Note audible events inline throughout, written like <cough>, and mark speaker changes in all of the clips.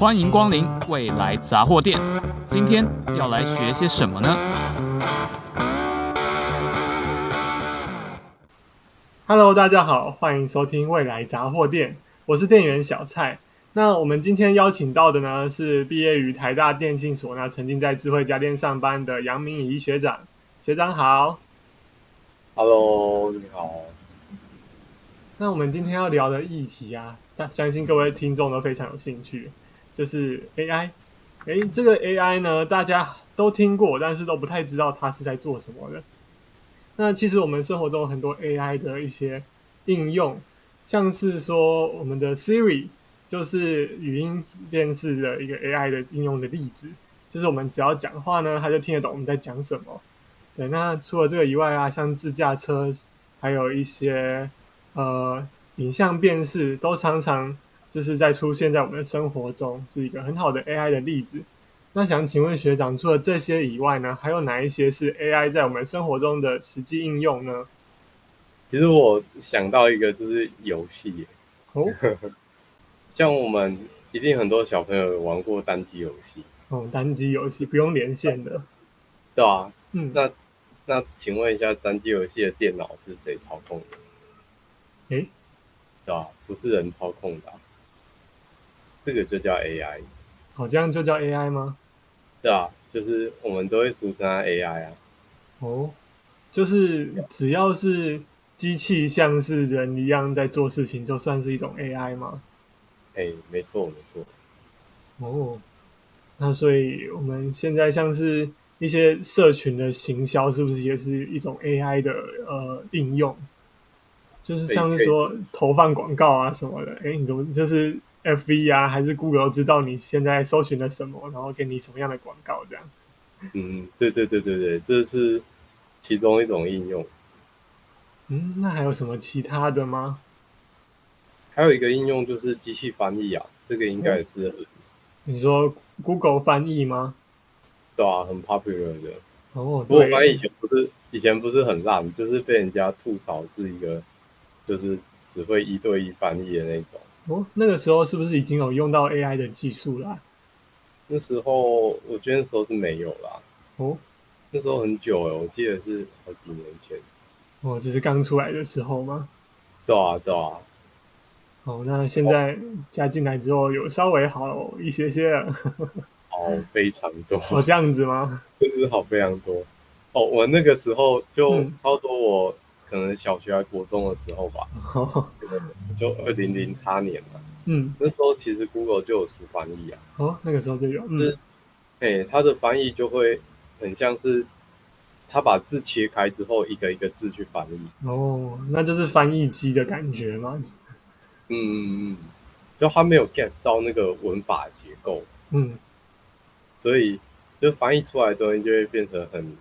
Speaker 1: 欢迎光临未来杂货店。今天要来学些什么呢
Speaker 2: ？Hello，大家好，欢迎收听未来杂货店，我是店员小蔡。那我们今天邀请到的呢，是毕业于台大电信所，那曾经在智慧家电上班的杨明仪学长。学长好
Speaker 3: ，Hello，你好。
Speaker 2: 那我们今天要聊的议题啊，但相信各位听众都非常有兴趣，就是 AI。诶，这个 AI 呢，大家都听过，但是都不太知道它是在做什么的。那其实我们生活中很多 AI 的一些应用，像是说我们的 Siri，就是语音辨识的一个 AI 的应用的例子，就是我们只要讲话呢，它就听得懂我们在讲什么。对，那除了这个以外啊，像自驾车，还有一些。呃，影像辨识都常常就是在出现在我们的生活中，是一个很好的 AI 的例子。那想请问学长，除了这些以外呢，还有哪一些是 AI 在我们生活中的实际应用呢？
Speaker 3: 其实我想到一个，就是游戏
Speaker 2: 哦，
Speaker 3: 像我们一定很多小朋友玩过单机游戏
Speaker 2: 哦，单机游戏不用连线的，
Speaker 3: 对啊，嗯，那那请问一下，单机游戏的电脑是谁操控的？
Speaker 2: 诶，
Speaker 3: 对吧？不是人操控的，这个就叫 AI。
Speaker 2: 好，这样就叫 AI 吗？
Speaker 3: 对啊，就是我们都会俗称它 AI 啊。
Speaker 2: 哦，就是只要是机器像是人一样在做事情，就算是一种 AI 吗？
Speaker 3: 哎，没错，没错。
Speaker 2: 哦，那所以我们现在像是一些社群的行销，是不是也是一种 AI 的呃应用？就是像是说投放广告啊什么的，哎，你怎么就是 FB 啊，还是 Google 知道你现在搜寻了什么，然后给你什么样的广告这样？
Speaker 3: 嗯，对对对对对，这是其中一种应用。
Speaker 2: 嗯，那还有什么其他的吗？
Speaker 3: 还有一个应用就是机器翻译啊，这个应该也是。
Speaker 2: 你说 Google 翻译吗？
Speaker 3: 对啊，很 popular 的。
Speaker 2: 哦，
Speaker 3: 不过翻译以前不是以前不是很烂，就是被人家吐槽是一个。就是只会一对一翻译的那种
Speaker 2: 哦。那个时候是不是已经有用到 AI 的技术了啊？
Speaker 3: 那时候我觉得那时候是没有啦。
Speaker 2: 哦，
Speaker 3: 那时候很久了，我记得是好几年前。
Speaker 2: 哦，就是刚出来的时候吗？
Speaker 3: 对啊，对啊。
Speaker 2: 哦，那现在加进来之后有稍微好一些些了。<laughs>
Speaker 3: 哦，非常多。
Speaker 2: 哦，这样子吗？<laughs>
Speaker 3: 就是好非常多。哦，我那个时候就超多我。可能小学还国中的时候吧，<laughs> 就二零零八年嘛。
Speaker 2: 嗯，
Speaker 3: 那时候其实 Google 就有出翻译啊。
Speaker 2: 哦，那个时候就有。
Speaker 3: 嗯，哎、欸，它的翻译就会很像是它把字切开之后，一个一个字去翻译。
Speaker 2: 哦，那就是翻译机的感觉吗？
Speaker 3: 嗯嗯嗯，就他没有 get 到那个文法结构。
Speaker 2: 嗯，
Speaker 3: 所以就翻译出来的东西就会变成很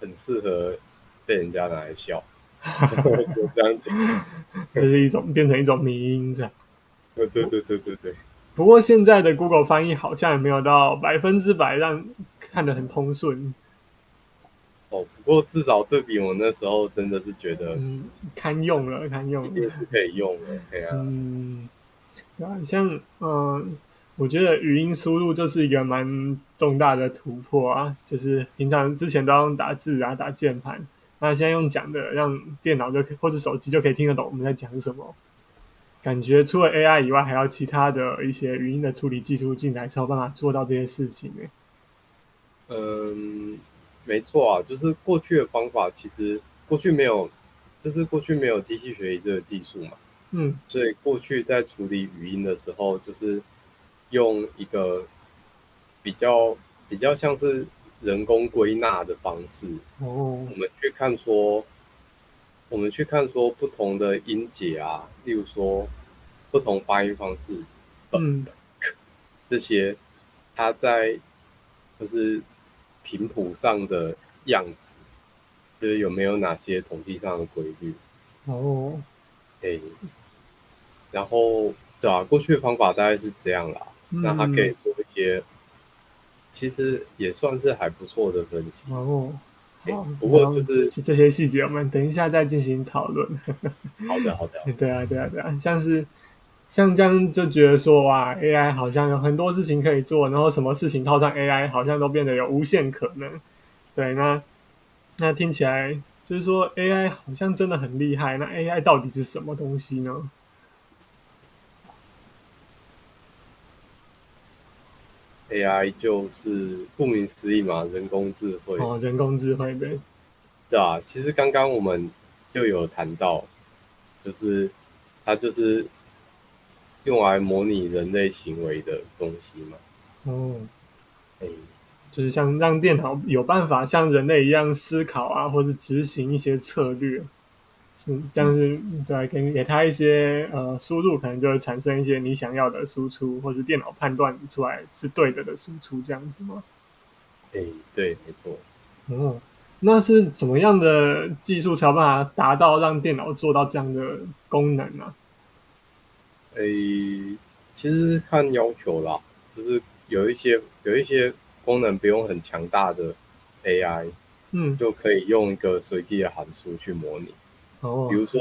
Speaker 3: 很适合被人家拿来笑。<laughs> 就这样子，
Speaker 2: 这是一种变成一种迷音这样。
Speaker 3: 对对对对对对。
Speaker 2: 不过现在的 Google 翻译好像也没有到百分之百让看得很通顺。
Speaker 3: 哦，不过至少对比我那时候，真的是觉得
Speaker 2: 嗯，堪用了，堪用了，
Speaker 3: 一定是可以用的。对啊，
Speaker 2: 嗯，啊，像嗯、呃，我觉得语音输入就是一个蛮重大的突破啊，就是平常之前都用打字啊，打键盘。那现在用讲的，让电脑就可以或者手机就可以听得懂我们在讲什么。感觉除了 AI 以外，还要其他的一些语音的处理技术进来，才有办法做到这些事情呢。
Speaker 3: 嗯，没错啊，就是过去的方法，其实过去没有，就是过去没有机器学习这个技术嘛。
Speaker 2: 嗯，
Speaker 3: 所以过去在处理语音的时候，就是用一个比较比较像是。人工归纳的方式，
Speaker 2: 哦，
Speaker 3: 我们去看说，我们去看说不同的音节啊，例如说不同发音方式，
Speaker 2: 嗯，
Speaker 3: 这些它在就是频谱上的样子，就是有没有哪些统计上的规律？
Speaker 2: 哦，
Speaker 3: 哎，然后对啊，过去的方法大概是这样啦，嗯，那它可以做一些。其实也算是还不错的分析
Speaker 2: 哦。
Speaker 3: 好，不过就是
Speaker 2: 这些细节，我们等一下再进行讨论。<laughs>
Speaker 3: 好的，好的。<laughs>
Speaker 2: 对啊，对啊，对啊，像是像这样就觉得说哇，AI 好像有很多事情可以做，然后什么事情套上 AI 好像都变得有无限可能。对，那那听起来就是说 AI 好像真的很厉害。那 AI 到底是什么东西呢
Speaker 3: ？AI 就是顾名思义嘛，人工智慧。
Speaker 2: 哦，人工智慧对。
Speaker 3: 对啊，其实刚刚我们就有谈到，就是它就是。用来模拟人类行为的东西嘛？
Speaker 2: 哦，哎，就是像让电脑有办法像人类一样思考啊，或者执行一些策略，是这样是，对，给给他一些呃输入，可能就会产生一些你想要的输出，或是电脑判断出来是对的的输出，这样子吗？
Speaker 3: 哎，对，没错。
Speaker 2: 嗯，那是怎么样的技术才有办法达到让电脑做到这样的功能呢？
Speaker 3: 诶、欸，其实看要求啦，就是有一些有一些功能不用很强大的 AI，嗯，就可以用一个随机的函数去模拟。哦，比如说，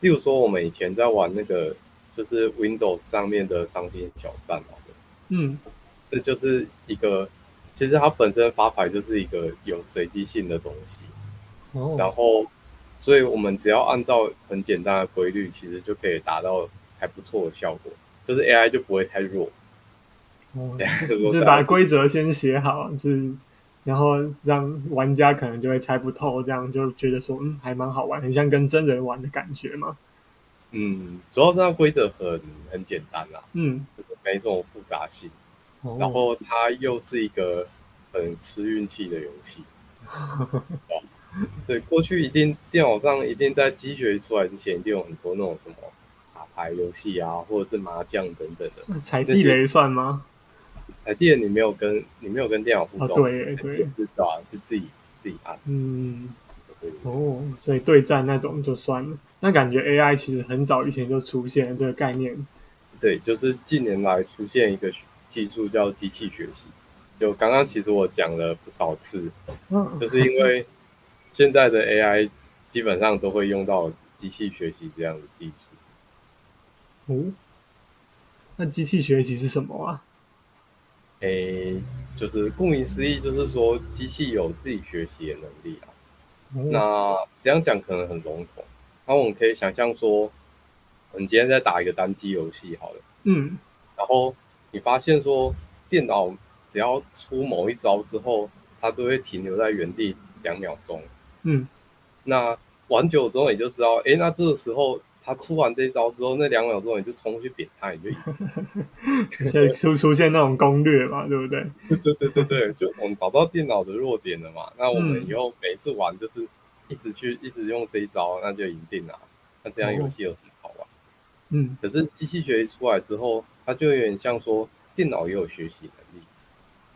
Speaker 3: 例如说我们以前在玩那个，就是 Windows 上面的伤心挑战嘛，嗯，这就是一个，其实它本身发牌就是一个有随机性的东西。哦，然后，所以我们只要按照很简单的规律，其实就可以达到。还不错的效果，就是 AI 就不会太弱。
Speaker 2: 哦，<laughs> 就是把规则先写好，就是然后让玩家可能就会猜不透，这样就觉得说，嗯，还蛮好玩，很像跟真人玩的感觉嘛。
Speaker 3: 嗯，主要是它规则很很简单啦，嗯，就是没这种复杂性，哦，然后它又是一个很吃运气的游戏。<laughs> 对，过去一定电脑上一定在机学出来之前，一定有很多那种什么打。牌游戏啊，或者是麻将等等的，
Speaker 2: 踩地雷算吗？
Speaker 3: 踩地雷你没有跟你没有跟电脑互动，
Speaker 2: 哦、对对，
Speaker 3: 是吧？是自己自己按。
Speaker 2: 嗯，哦，所以对战那种就算了。那感觉 AI 其实很早以前就出现了这个概念。
Speaker 3: 对，就是近年来出现一个技术叫机器学习。就刚刚其实我讲了不少次，嗯、就是因为现在的 AI 基本上都会用到机器学习这样的技术。
Speaker 2: 哦，那机器学习是什么啊？
Speaker 3: 诶、欸，就是顾名思义，就是说机器有自己学习的能力啊。哦、那这样讲可能很笼统，那我们可以想象说，你今天在打一个单机游戏，好了，嗯，然后你发现说，电脑只要出某一招之后，它都会停留在原地两秒钟，嗯，那玩久之后你就知道，诶、欸，那这个时候。他出完这一招之后，那两秒钟你就冲去扁他，你就赢。<laughs>
Speaker 2: 所以出出现那种攻略嘛，对不对？
Speaker 3: 对对对对，就我们找到电脑的弱点了嘛。那我们以后每次玩就是一直去一直用这一招，那就赢定了。那这样游戏有什么好玩？嗯。可是机器学习出来之后，它就有点像说电脑也有学习能力，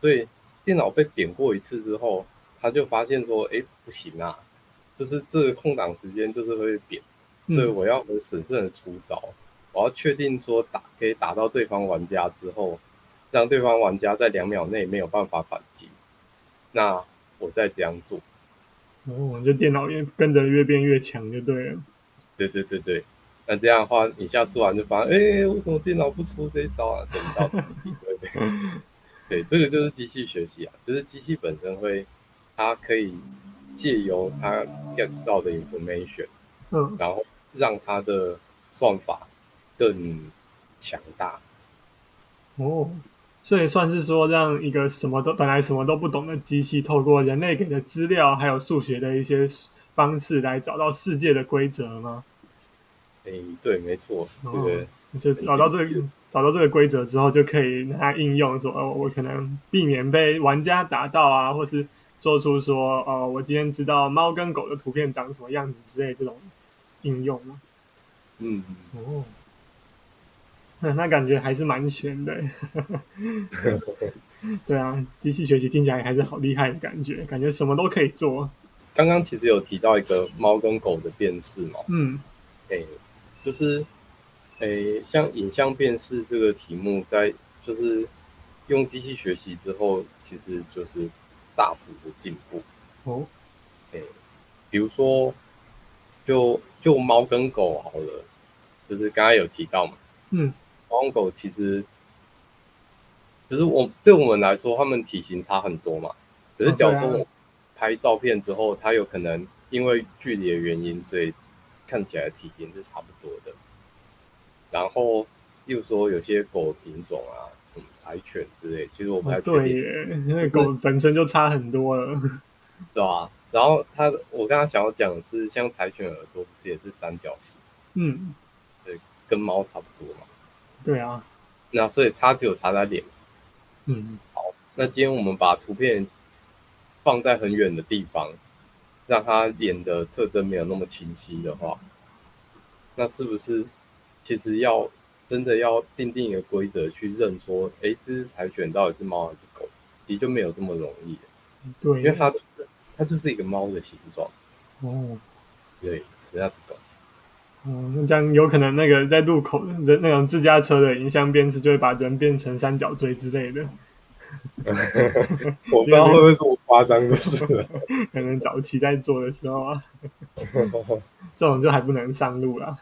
Speaker 3: 所以电脑被扁过一次之后，他就发现说，哎，不行啊，就是这个空档时间就是会扁。所以我要很审慎的出招，我要确定说打可以打到对方玩家之后，让对方玩家在两秒内没有办法反击，那我再这样做。
Speaker 2: 哦，就电脑越跟着越变越强就对了。
Speaker 3: 对对对对，那这样的话，你下次玩就发现，哎、欸，为什么电脑不出这一招啊？等到实体，<laughs> 对对对，这个就是机器学习啊，就是机器本身会，它可以借由它 get 到的 information，嗯，然后。让它的算法更强大
Speaker 2: 哦，所以算是说，让一个什么都本来什么都不懂的机器，透过人类给的资料，还有数学的一些方式来找到世界的规则吗？
Speaker 3: 诶，对，没错，对，
Speaker 2: 就找到这个找到这个规则之后，就可以拿它应用，说哦，我可能避免被玩家打到啊，或是做出说哦，我今天知道猫跟狗的图片长什么样子之类这种。应用吗？
Speaker 3: 嗯
Speaker 2: 哦，那那感觉还是蛮悬的。<laughs> 对啊，机器学习听起来还是好厉害的感觉，感觉什么都可以做。
Speaker 3: 刚刚其实有提到一个猫跟狗的辨识嘛，嗯，诶，就是诶，像影像辨识这个题目，在就是用机器学习之后，其实就是大幅的进步。哦，诶，比如说就。就猫跟狗好了，就是刚刚有提到嘛，
Speaker 2: 嗯，
Speaker 3: 猫跟狗其实就是我对我们来说，它们体型差很多嘛。可是假如说我拍照片之后，它有可能因为距离的原因，所以看起来体型是差不多的。然后，例如说有些狗品种啊，什么柴犬之类，其实我不太确定。
Speaker 2: 对耶，那个狗本身就差很多了，<laughs>
Speaker 3: 对啊。然后它，我刚刚想要讲的是，像柴犬耳朵不是也是三角形？
Speaker 2: 嗯，
Speaker 3: 对，跟猫差不多嘛。
Speaker 2: 对啊。
Speaker 3: 那所以差只有差在脸。
Speaker 2: 嗯，
Speaker 3: 好，那今天我们把图片放在很远的地方，让它脸的特征没有那么清晰的话，那是不是？其实要真的要定定一个规则去认说，哎，这只柴犬到底是猫还是狗，的确没有这么容易。
Speaker 2: 对，
Speaker 3: 因为它它就是一个猫的形状。
Speaker 2: 哦，
Speaker 3: 对，这样子狗。
Speaker 2: 哦，那这样有可能那个在路口人那种自驾车的影像辨识就会把人变成三角锥之类的。<laughs>
Speaker 3: 我不知道会不会这么夸张，就是 <laughs>
Speaker 2: 可能早期在做的时候啊，<laughs> 这种就还不能上路了。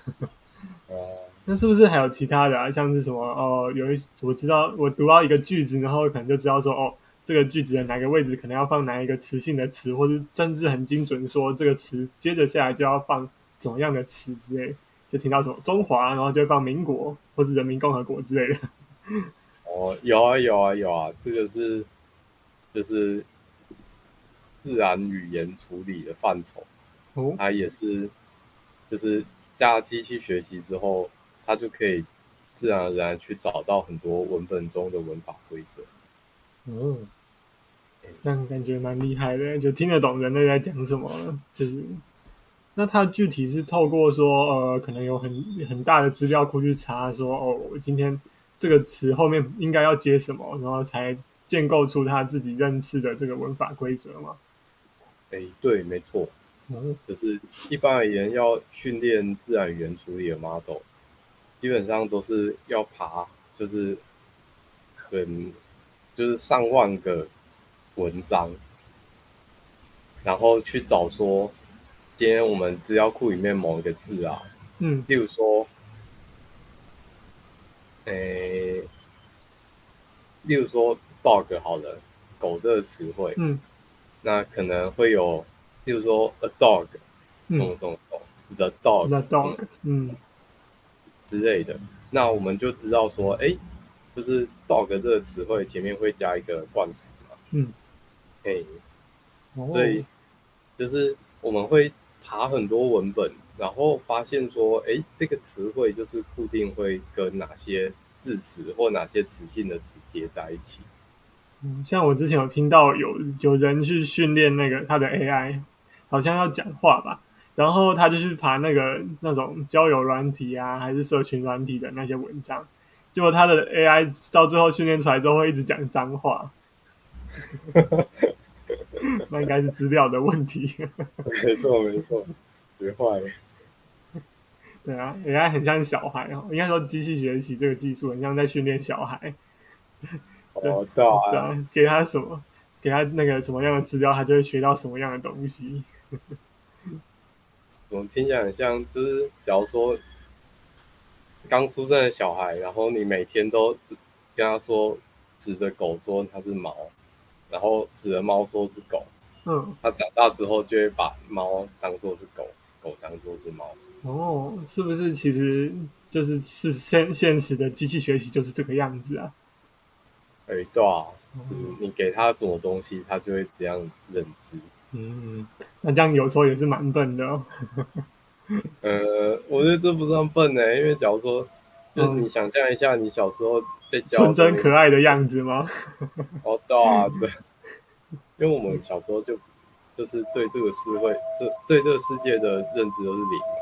Speaker 2: 那是不是还有其他的啊？像是什么哦？有一我知道，我读到一个句子，然后可能就知道说哦，这个句子的哪个位置可能要放哪一个词性的词，或是甚至很精准说这个词接着下来就要放怎么样的词之类，就听到什么中华，然后就会放民国或是人民共和国之类的。
Speaker 3: 哦，有啊有啊有啊，这个是就是自然语言处理的范畴，哦，它也是就是加机器学习之后。它就可以自然而然去找到很多文本中的文法规则。
Speaker 2: 嗯，那感觉蛮厉害的，就听得懂人类在讲什么了。就是，那他具体是透过说，呃，可能有很很大的资料库去查，说，哦，我今天这个词后面应该要接什么，然后才建构出他自己认识的这个文法规则吗？
Speaker 3: 哎，对，没错。嗯，就是一般而言，要训练自然语言处理的 model。基本上都是要爬，就是很就是上万个文章，然后去找说，今天我们资料库里面某一个字啊，
Speaker 2: 嗯，
Speaker 3: 例如说，诶，例如说 dog 好了，狗这个词汇，
Speaker 2: 嗯，
Speaker 3: 那可能会有，例如说 a dog，什么什么 the dog，the
Speaker 2: dog，嗯。
Speaker 3: 之类的，那我们就知道说，哎，就是 dog 这个词汇前面会加一个冠词嘛，
Speaker 2: 嗯，
Speaker 3: 哎，所以就是我们会爬很多文本，然后发现说，哎，这个词汇就是固定会跟哪些字词或哪些词性的词接在一起。
Speaker 2: 嗯，像我之前有听到有有人去训练那个他的 AI，好像要讲话吧。然后他就去爬那个那种交友软体啊，还是社群软体的那些文章，结果他的 AI 到最后训练出来之后会一直讲脏话，<laughs> 那应该是资料的问题。<laughs>
Speaker 3: 没错没错，学坏了。
Speaker 2: 对啊人家很像小孩哦，应该说机器学习这个技术很像在训练小孩。
Speaker 3: 哦，对啊，
Speaker 2: 给他什么，给他那个什么样的资料，他就会学到什么样的东西。<laughs>
Speaker 3: 我们听起来很像，就是假如说刚出生的小孩，然后你每天都跟他说指着狗说它是猫，然后指着猫说是狗，
Speaker 2: 嗯，
Speaker 3: 它长大之后就会把猫当做是狗，狗当做是猫。
Speaker 2: 哦，是不是？其实就是是现现实的机器学习就是这个样子啊？
Speaker 3: 哎，对啊，就是你给它什么东西，它就会这样认知。
Speaker 2: 嗯，那这样有时候也是蛮笨的哦。<laughs>
Speaker 3: 呃，我觉得这不算笨呢，因为假如说，就是你想象一下，你小时候被教
Speaker 2: 纯真可爱的样子吗？<laughs>
Speaker 3: 哦，对啊，对，因为我们小时候就就是对这个社会，这对这个世界的认知都是零嘛。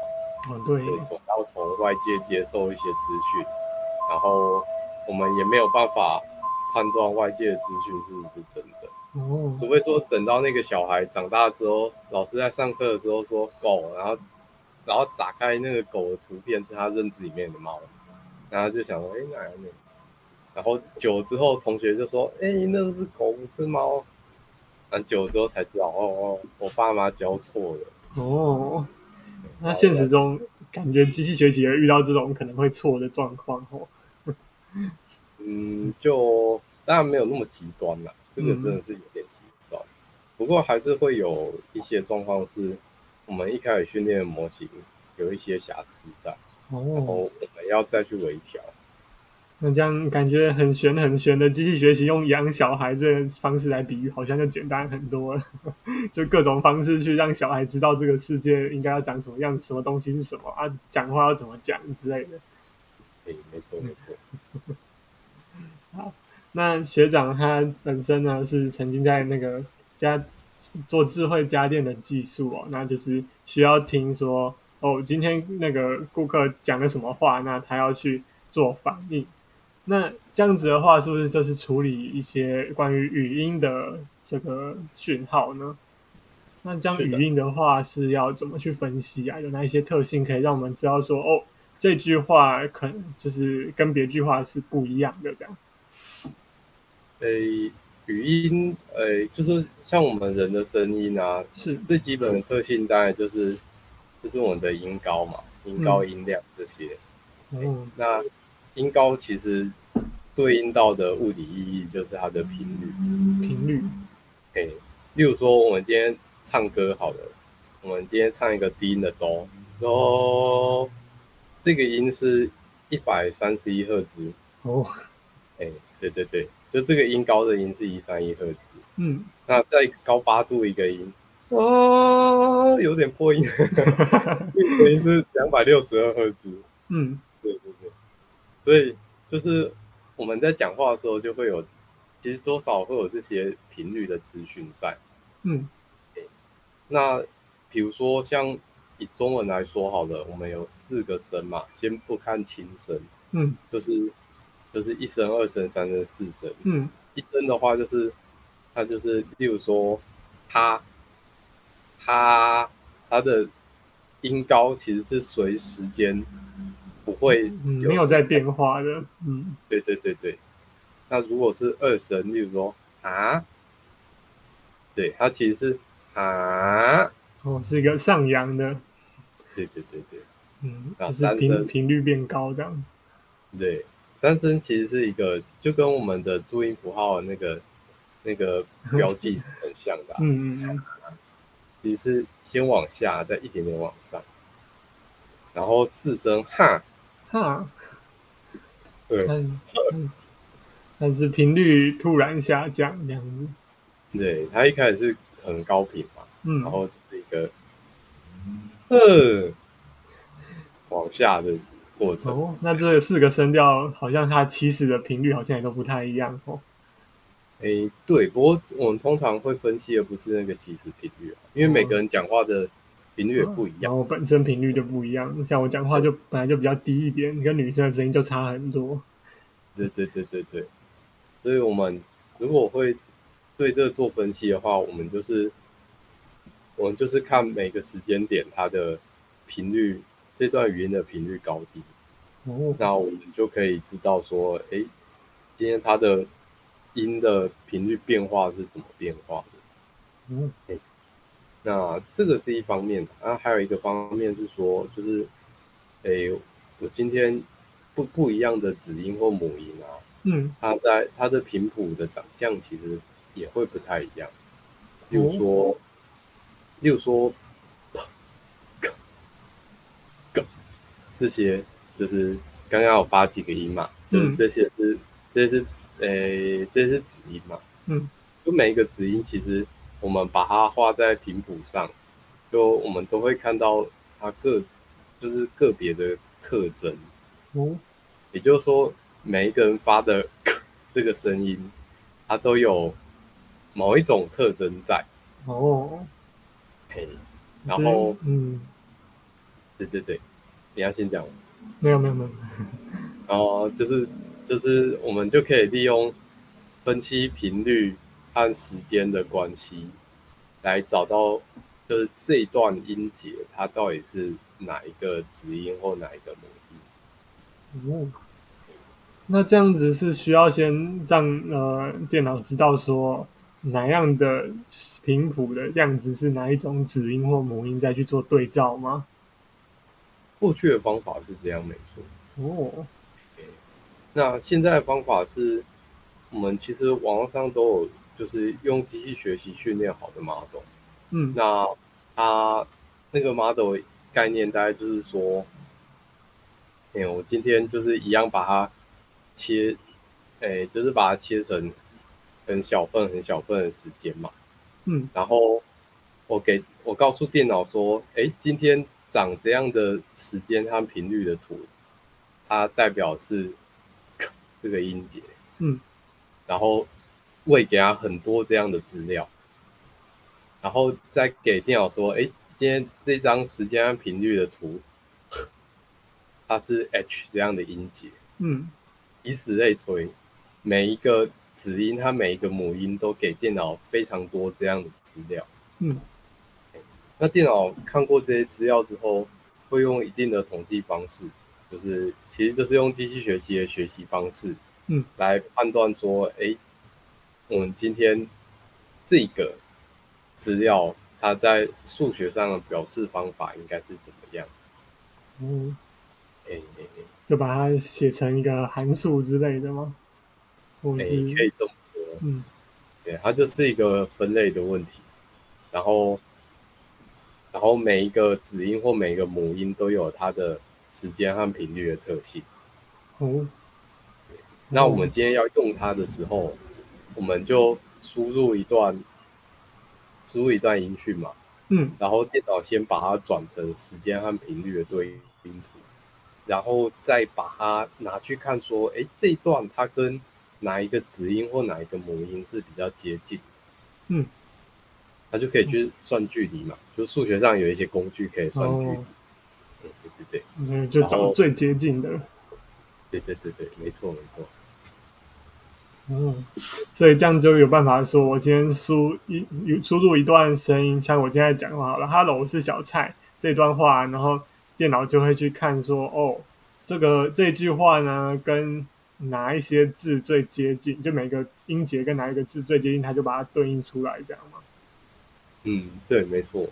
Speaker 2: 嗯，对，
Speaker 3: 总要从外界接受一些资讯，然后我们也没有办法判断外界的资讯是不是真的。
Speaker 2: 哦，
Speaker 3: 除非说等到那个小孩长大之后，老师在上课的时候说狗，然后然后打开那个狗的图片是他认知里面的猫，然后就想说，哎，哪有那个？然后久了之后，同学就说，哎，那个是狗，不是猫。然后久之后才知道，哦哦，我爸妈教错了。
Speaker 2: 哦，那现实中感觉机器学习也遇到这种可能会错的状况哦。
Speaker 3: 嗯，就当然没有那么极端啦，这个真的是有点极端。嗯、不过还是会有一些状况是，我们一开始训练的模型有一些瑕疵在，哦、然后我们要再去微调。
Speaker 2: 那这样感觉很玄很玄的机器学习，用养小孩这个方式来比喻，好像就简单很多了。<laughs> 就各种方式去让小孩知道这个世界应该要讲什么样，什么东西是什么啊，讲话要怎么讲之类的。
Speaker 3: 对，没错没错。<laughs>
Speaker 2: 好，那学长他本身呢是曾经在那个家做智慧家电的技术哦，那就是需要听说哦，今天那个顾客讲了什么话，那他要去做反应。那这样子的话，是不是就是处理一些关于语音的这个讯号呢？那这样语音的话是要怎么去分析啊？有哪一些特性可以让我们知道说，哦，这句话可能就是跟别句话是不一样的这样？
Speaker 3: 诶，语音，诶，就是像我们人的声音啊，
Speaker 2: 是
Speaker 3: 最基本的特性，当然就是就是我们的音高嘛，音高、音量这些。嗯，那。音高其实对应到的物理意义就是它的频率。
Speaker 2: 频率，
Speaker 3: 哎，例如说我们今天唱歌好了，我们今天唱一个低音的哆哆，这个音是一百三十一赫兹。哦，哎，对对对，就这个音高的音是一三一赫兹。嗯，那再高八度一个音，哦，有点破音，<laughs> <laughs> 这个音是两百六十二赫兹。嗯。所以就是我们在讲话的时候，就会有其实多少会有这些频率的资讯在。嗯，那比如说像以中文来说好了，我们有四个声嘛，先不看轻声，嗯，就是就是一声、二声、三声、四声。嗯，一声的话就是它就是，例如说它它它的音高其实是随时间。不
Speaker 2: 会没有在变化的。嗯，
Speaker 3: 对对对对。那如果是二声，例如说啊，对，它其实是啊，
Speaker 2: 哦，是一个上扬的。
Speaker 3: 对对对对，
Speaker 2: 嗯，就是频频率变高这样。
Speaker 3: 对，三声其实是一个，就跟我们的注音符号那个那个标记很像的、<laughs> 啊。嗯嗯嗯，其实是先往下，再一点点往上，然后四声哈。哈，对，
Speaker 2: 但但是频率突然下降这样子。
Speaker 3: 对，他一开始是很高频嘛，嗯，然后是一个，呃，往下的过程。
Speaker 2: 哦，那这四个声调好像它起始的频率好像也都不太一样哦。
Speaker 3: 诶，对，不过我们通常会分析的不是那个起始频率啊，因为每个人讲话的。频率也不一样，然后
Speaker 2: 本身频率就不一样。像我讲话就本来就比较低一点，跟女生的声音就差很多。
Speaker 3: 对对对对对，所以我们如果会对这做分析的话，我们就是我们就是看每个时间点它的频率，这段语音的频率高低。哦，那我们就可以知道说，哎，今天它的音的频率变化是怎么变化的。嗯。那这个是一方面，啊，还有一个方面是说，就是，诶，我今天不不一样的子音或母音啊，嗯，它在它的频谱的长相其实也会不太一样。例如说，哦、例如说，这些就是刚刚我发几个音嘛，就是这些是、嗯、这些是诶这些是子音嘛，嗯，就每一个子音其实。我们把它画在频谱上，就我们都会看到它个就是个别的特征。哦，也就是说，每一个人发的 <laughs> 这个声音，它都有某一种特征在。哦，嘿，然后，嗯，对对对，你要先讲。
Speaker 2: 没有没有没有。
Speaker 3: 然后就是就是我们就可以利用分析频率。按时间的关系来找到，就是这一段音节它到底是哪一个子音或哪一个母音。
Speaker 2: 哦，那这样子是需要先让呃电脑知道说哪样的频谱的样子是哪一种子音或母音，再去做对照吗？
Speaker 3: 过去的方法是这样没错。
Speaker 2: 哦。
Speaker 3: 那现在的方法是，我们其实网络上都有，就是用机器学习训练好的 model。
Speaker 2: 嗯。
Speaker 3: 那它那个 model 概念大概就是说，哎，我今天就是一样把它切，哎，就是把它切成很小份、很小份的时间嘛。
Speaker 2: 嗯。
Speaker 3: 然后我给我告诉电脑说，哎，今天长这样的时间和频率的图，它代表是。<laughs> 这个音节，
Speaker 2: 嗯，
Speaker 3: 然后喂给他很多这样的资料，然后再给电脑说，哎，今天这张时间和频率的图，它是 H 这样的音节，
Speaker 2: 嗯，
Speaker 3: 以此类推，每一个子音它每一个母音都给电脑非常多这样的资料，
Speaker 2: 嗯，
Speaker 3: 那电脑看过这些资料之后，会用一定的统计方式。就是，其实就是用机器学习的学习方式，
Speaker 2: 嗯，来
Speaker 3: 判断说，哎、嗯，我们今天这个资料它在数学上的表示方法应该是怎么样？
Speaker 2: 嗯，就把它写成一个函数之类的吗？
Speaker 3: 哎，可以这么说，
Speaker 2: 嗯，
Speaker 3: 对，它就是一个分类的问题，然后，然后每一个子音或每一个母音都有它的。时间和频率的特性。
Speaker 2: 哦，
Speaker 3: 那我们今天要用它的时候，我们就输入一段，输入一段音讯嘛。
Speaker 2: 嗯。
Speaker 3: 然后电脑先把它转成时间和频率的对应图，然后再把它拿去看，说，哎，这一段它跟哪一个子音或哪一个母音是比较接近？
Speaker 2: 嗯。
Speaker 3: 它就可以去算距离嘛，就数学上有一些工具可以算距离。哦对对对，
Speaker 2: 嗯，就找最接近的。
Speaker 3: 对对对对，没错没错。
Speaker 2: 嗯，所以这样就有办法说，我今天输一输入一段声音，像我现在讲话好了，“Hello，我是小蔡”这段话，然后电脑就会去看说，哦，这个这句话呢，跟哪一些字最接近？就每个音节跟哪一个字最接近，它就把它对应出来，这样吗？
Speaker 3: 嗯，对，没错。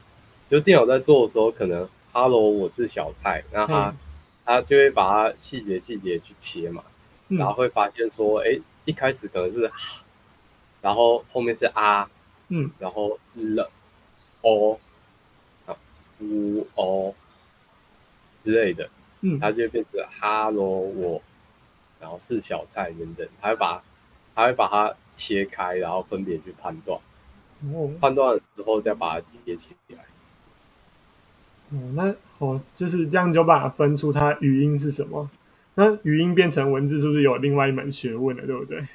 Speaker 3: 就电脑在做的时候，可能。Hello，我是小蔡。那它它就会把它细节细节去切嘛，嗯、然后会发现说，哎，一开始可能是，然后后面是啊，
Speaker 2: 嗯，
Speaker 3: 然后了，哦，啊，呜哦之类的，嗯，它就会变成 Hello 我，然后是小菜等等，它会把它会把它切开，然后分别去判断，
Speaker 2: 哦，
Speaker 3: 判断了之后再把它接起来。
Speaker 2: 哦，那哦，就是这样就把它分出它语音是什么。那语音变成文字是不是有另外一门学问了，对不对？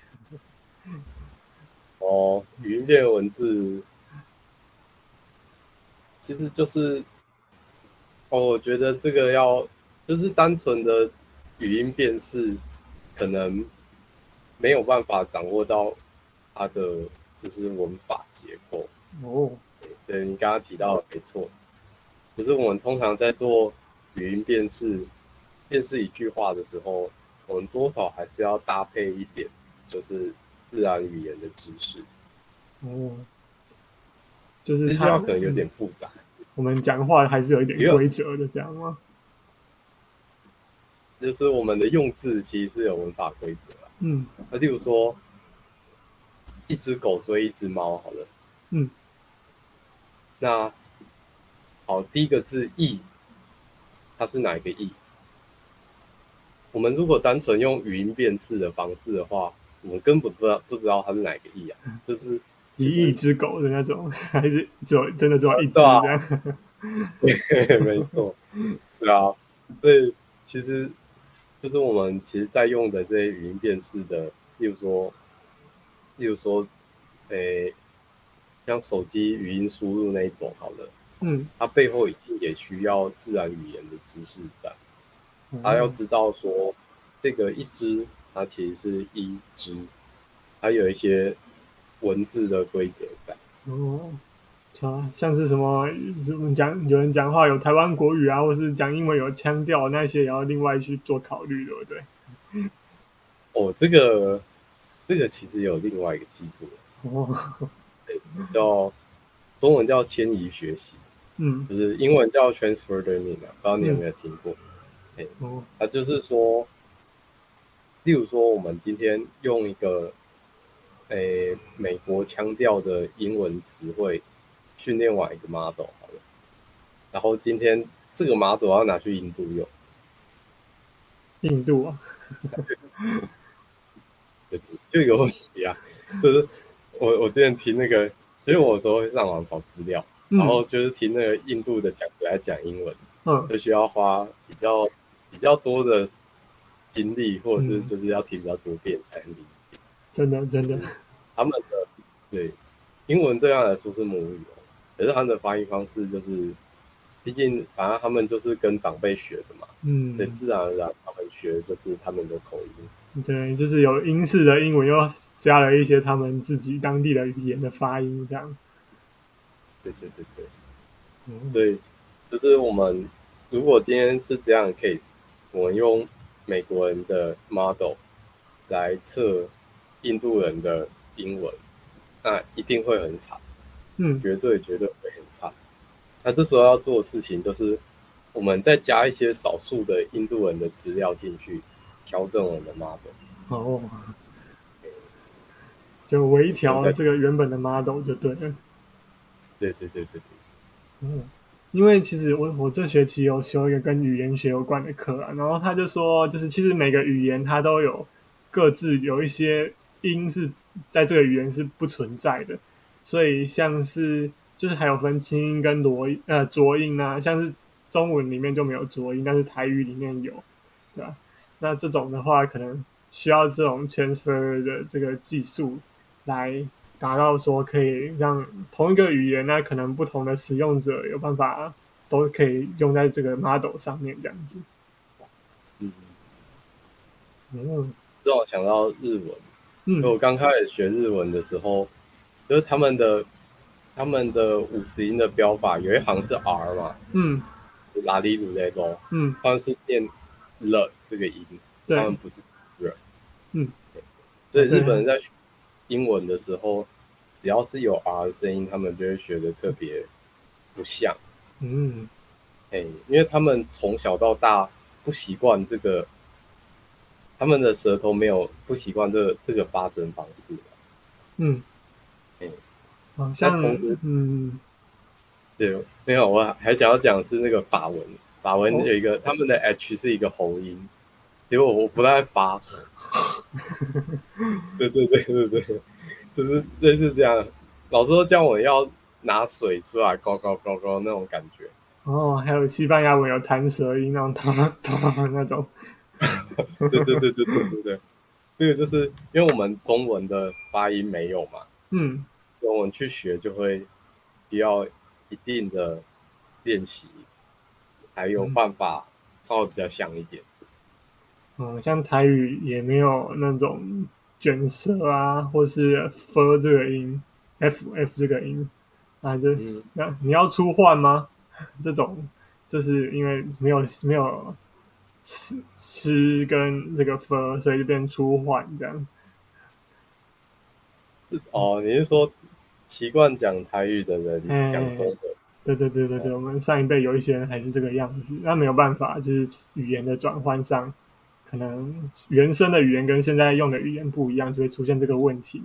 Speaker 3: 哦，语音变文字，其实就是，哦，我觉得这个要就是单纯的语音辨识，可能没有办法掌握到它的就是文法结构。
Speaker 2: 哦，
Speaker 3: 所以你刚刚提到的没错。可是我们通常在做语音辨识、辨识一句话的时候，我们多少还是要搭配一点，就是自然语言的知识。
Speaker 2: 哦，就是
Speaker 3: 它可能有点复杂。
Speaker 2: 我们讲话还是有一点规则的，这样吗？
Speaker 3: 就是我们的用字其实是有文法规则。
Speaker 2: 嗯，
Speaker 3: 那例如说，一只狗追一只猫，好了。
Speaker 2: 嗯，
Speaker 3: 那。好，第一个字“意”，它是哪一个“一”？我们如果单纯用语音辨识的方式的话，我们根本不知道不知道它是哪一个“亿”啊，就是
Speaker 2: 一亿只狗的那种，还是只有真的只有一只这样？
Speaker 3: 对，啊、对，没错，对啊，所以其实就是我们其实在用的这些语音辨识的，例如说，例如说，诶，像手机语音输入那一种，好了。
Speaker 2: 嗯，
Speaker 3: 它背后一定也需要自然语言的知识在。他要知道说，这个一只它其实是一只，它有一些文字的规则在。
Speaker 2: 哦，像像是什么，讲有人讲话有台湾国语啊，或是讲英文有腔调，那些也要另外去做考虑，对不对？
Speaker 3: 哦，这个这个其实有另外一个技术
Speaker 2: 哦，
Speaker 3: 叫中文叫迁移学习。
Speaker 2: 嗯，
Speaker 3: 就是英文叫 transfer learning 啊，不知道你有没有听过？哎，他就是说，例如说，我们今天用一个，诶，美国腔调的英文词汇训练完一个 model 好了，然后今天这个 model 要拿去印度用，
Speaker 2: 印度啊，<laughs>
Speaker 3: 就就有问题啊，就是我我之前听那个，因为我有时候会上网找资料。然后就是听那个印度的讲者来讲英文，嗯，就需要花比较比较多的经历，或者是就是要听比较多遍才能理解。
Speaker 2: 真的，真的，
Speaker 3: 他们的对英文对他来说是母语哦，可是他们的发音方式就是，毕竟反正他们就是跟长辈学的嘛，嗯，对，自然而然他们学的就是他们的口音。
Speaker 2: 对，就是有英式的英文，又加了一些他们自己当地的语言的发音，这样。
Speaker 3: 对对对对，嗯，对，就是我们如果今天是这样的 case，我们用美国人的 model 来测印度人的英文，那一定会很惨，嗯，绝对绝对会很惨。那这时候要做的事情就是，我们再加一些少数的印度人的资料进去，调整我们的 model。
Speaker 2: 哦，就微调这个原本的 model 就对了。
Speaker 3: 对对对对对，
Speaker 2: 嗯，因为其实我我这学期有修一个跟语言学有关的课啊，然后他就说，就是其实每个语言它都有各自有一些音是在这个语言是不存在的，所以像是就是还有分清音跟浊呃浊音啊，像是中文里面就没有浊音，但是台语里面有，对吧？那这种的话，可能需要这种 transfer 的这个技术来。达到说可以让同一个语言呢，可能不同的使用者有办法都可以用在这个 model 上面这样子。
Speaker 3: 嗯，嗯，让我想到日文。嗯，我刚开始学日文的时候，就是他们的他们的五十音的标法有一行是 R 嘛，嗯，拉里鲁雷多，嗯，他们是念了这个音，对。他们不是 r，嗯，所以日本人在学。英文的时候，只要是有 R 的声音，他们就会学得特别不像。嗯，哎，因为他们从小到大不习惯这个，他们的舌头没有不习惯这个这个发声方式。嗯，哎，好像嗯，对，没有，我还想要讲的是那个法文，法文有一个、哦、他们的 H 是一个喉音，结果我不太发。<laughs> 对对对对对，就是类似这样。老师都叫我要拿水出来，高高高高那种感觉。
Speaker 2: 哦，还有西班牙文有弹舌音，那种哒哒那种。
Speaker 3: 对对对对对对对，这个就是因为我们中文的发音没有嘛，嗯，所以我们去学就会需要一定的练习，还有办法稍微比较像一点。
Speaker 2: 嗯，像台语也没有那种卷舌啊，或是 f 这个音，f f 这个音啊，就那、嗯、你要出换吗？<laughs> 这种就是因为没有没有吃吃跟这个 f，所以就变出换这样。
Speaker 3: 哦，你是说习惯讲台语的人讲中文？
Speaker 2: 对对对对对，我们上一辈有一些人还是这个样子，那没有办法，就是语言的转换上。可能原生的语言跟现在用的语言不一样，就会出现这个问题。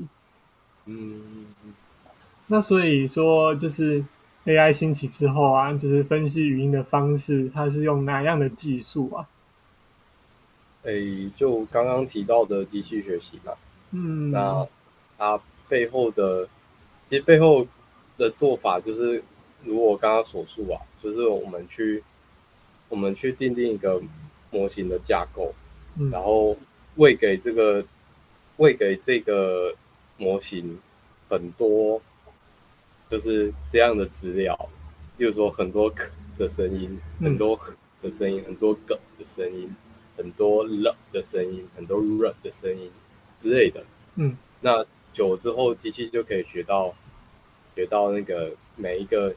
Speaker 2: 嗯，那所以说，就是 AI 兴起之后啊，就是分析语音的方式，它是用哪样的技术啊？
Speaker 3: 诶，就刚刚提到的机器学习嘛。嗯，那它背后的，其实背后的做法就是，如我刚刚所述啊，就是我们去，我们去订定一个模型的架构。然后喂给这个喂给这个模型很多就是这样的资料，比如说很多可的声音，很多的声音，很多梗的声音，很多了的声音，很多润的声音之类的。嗯，那久了之后，机器就可以学到学到那个每一个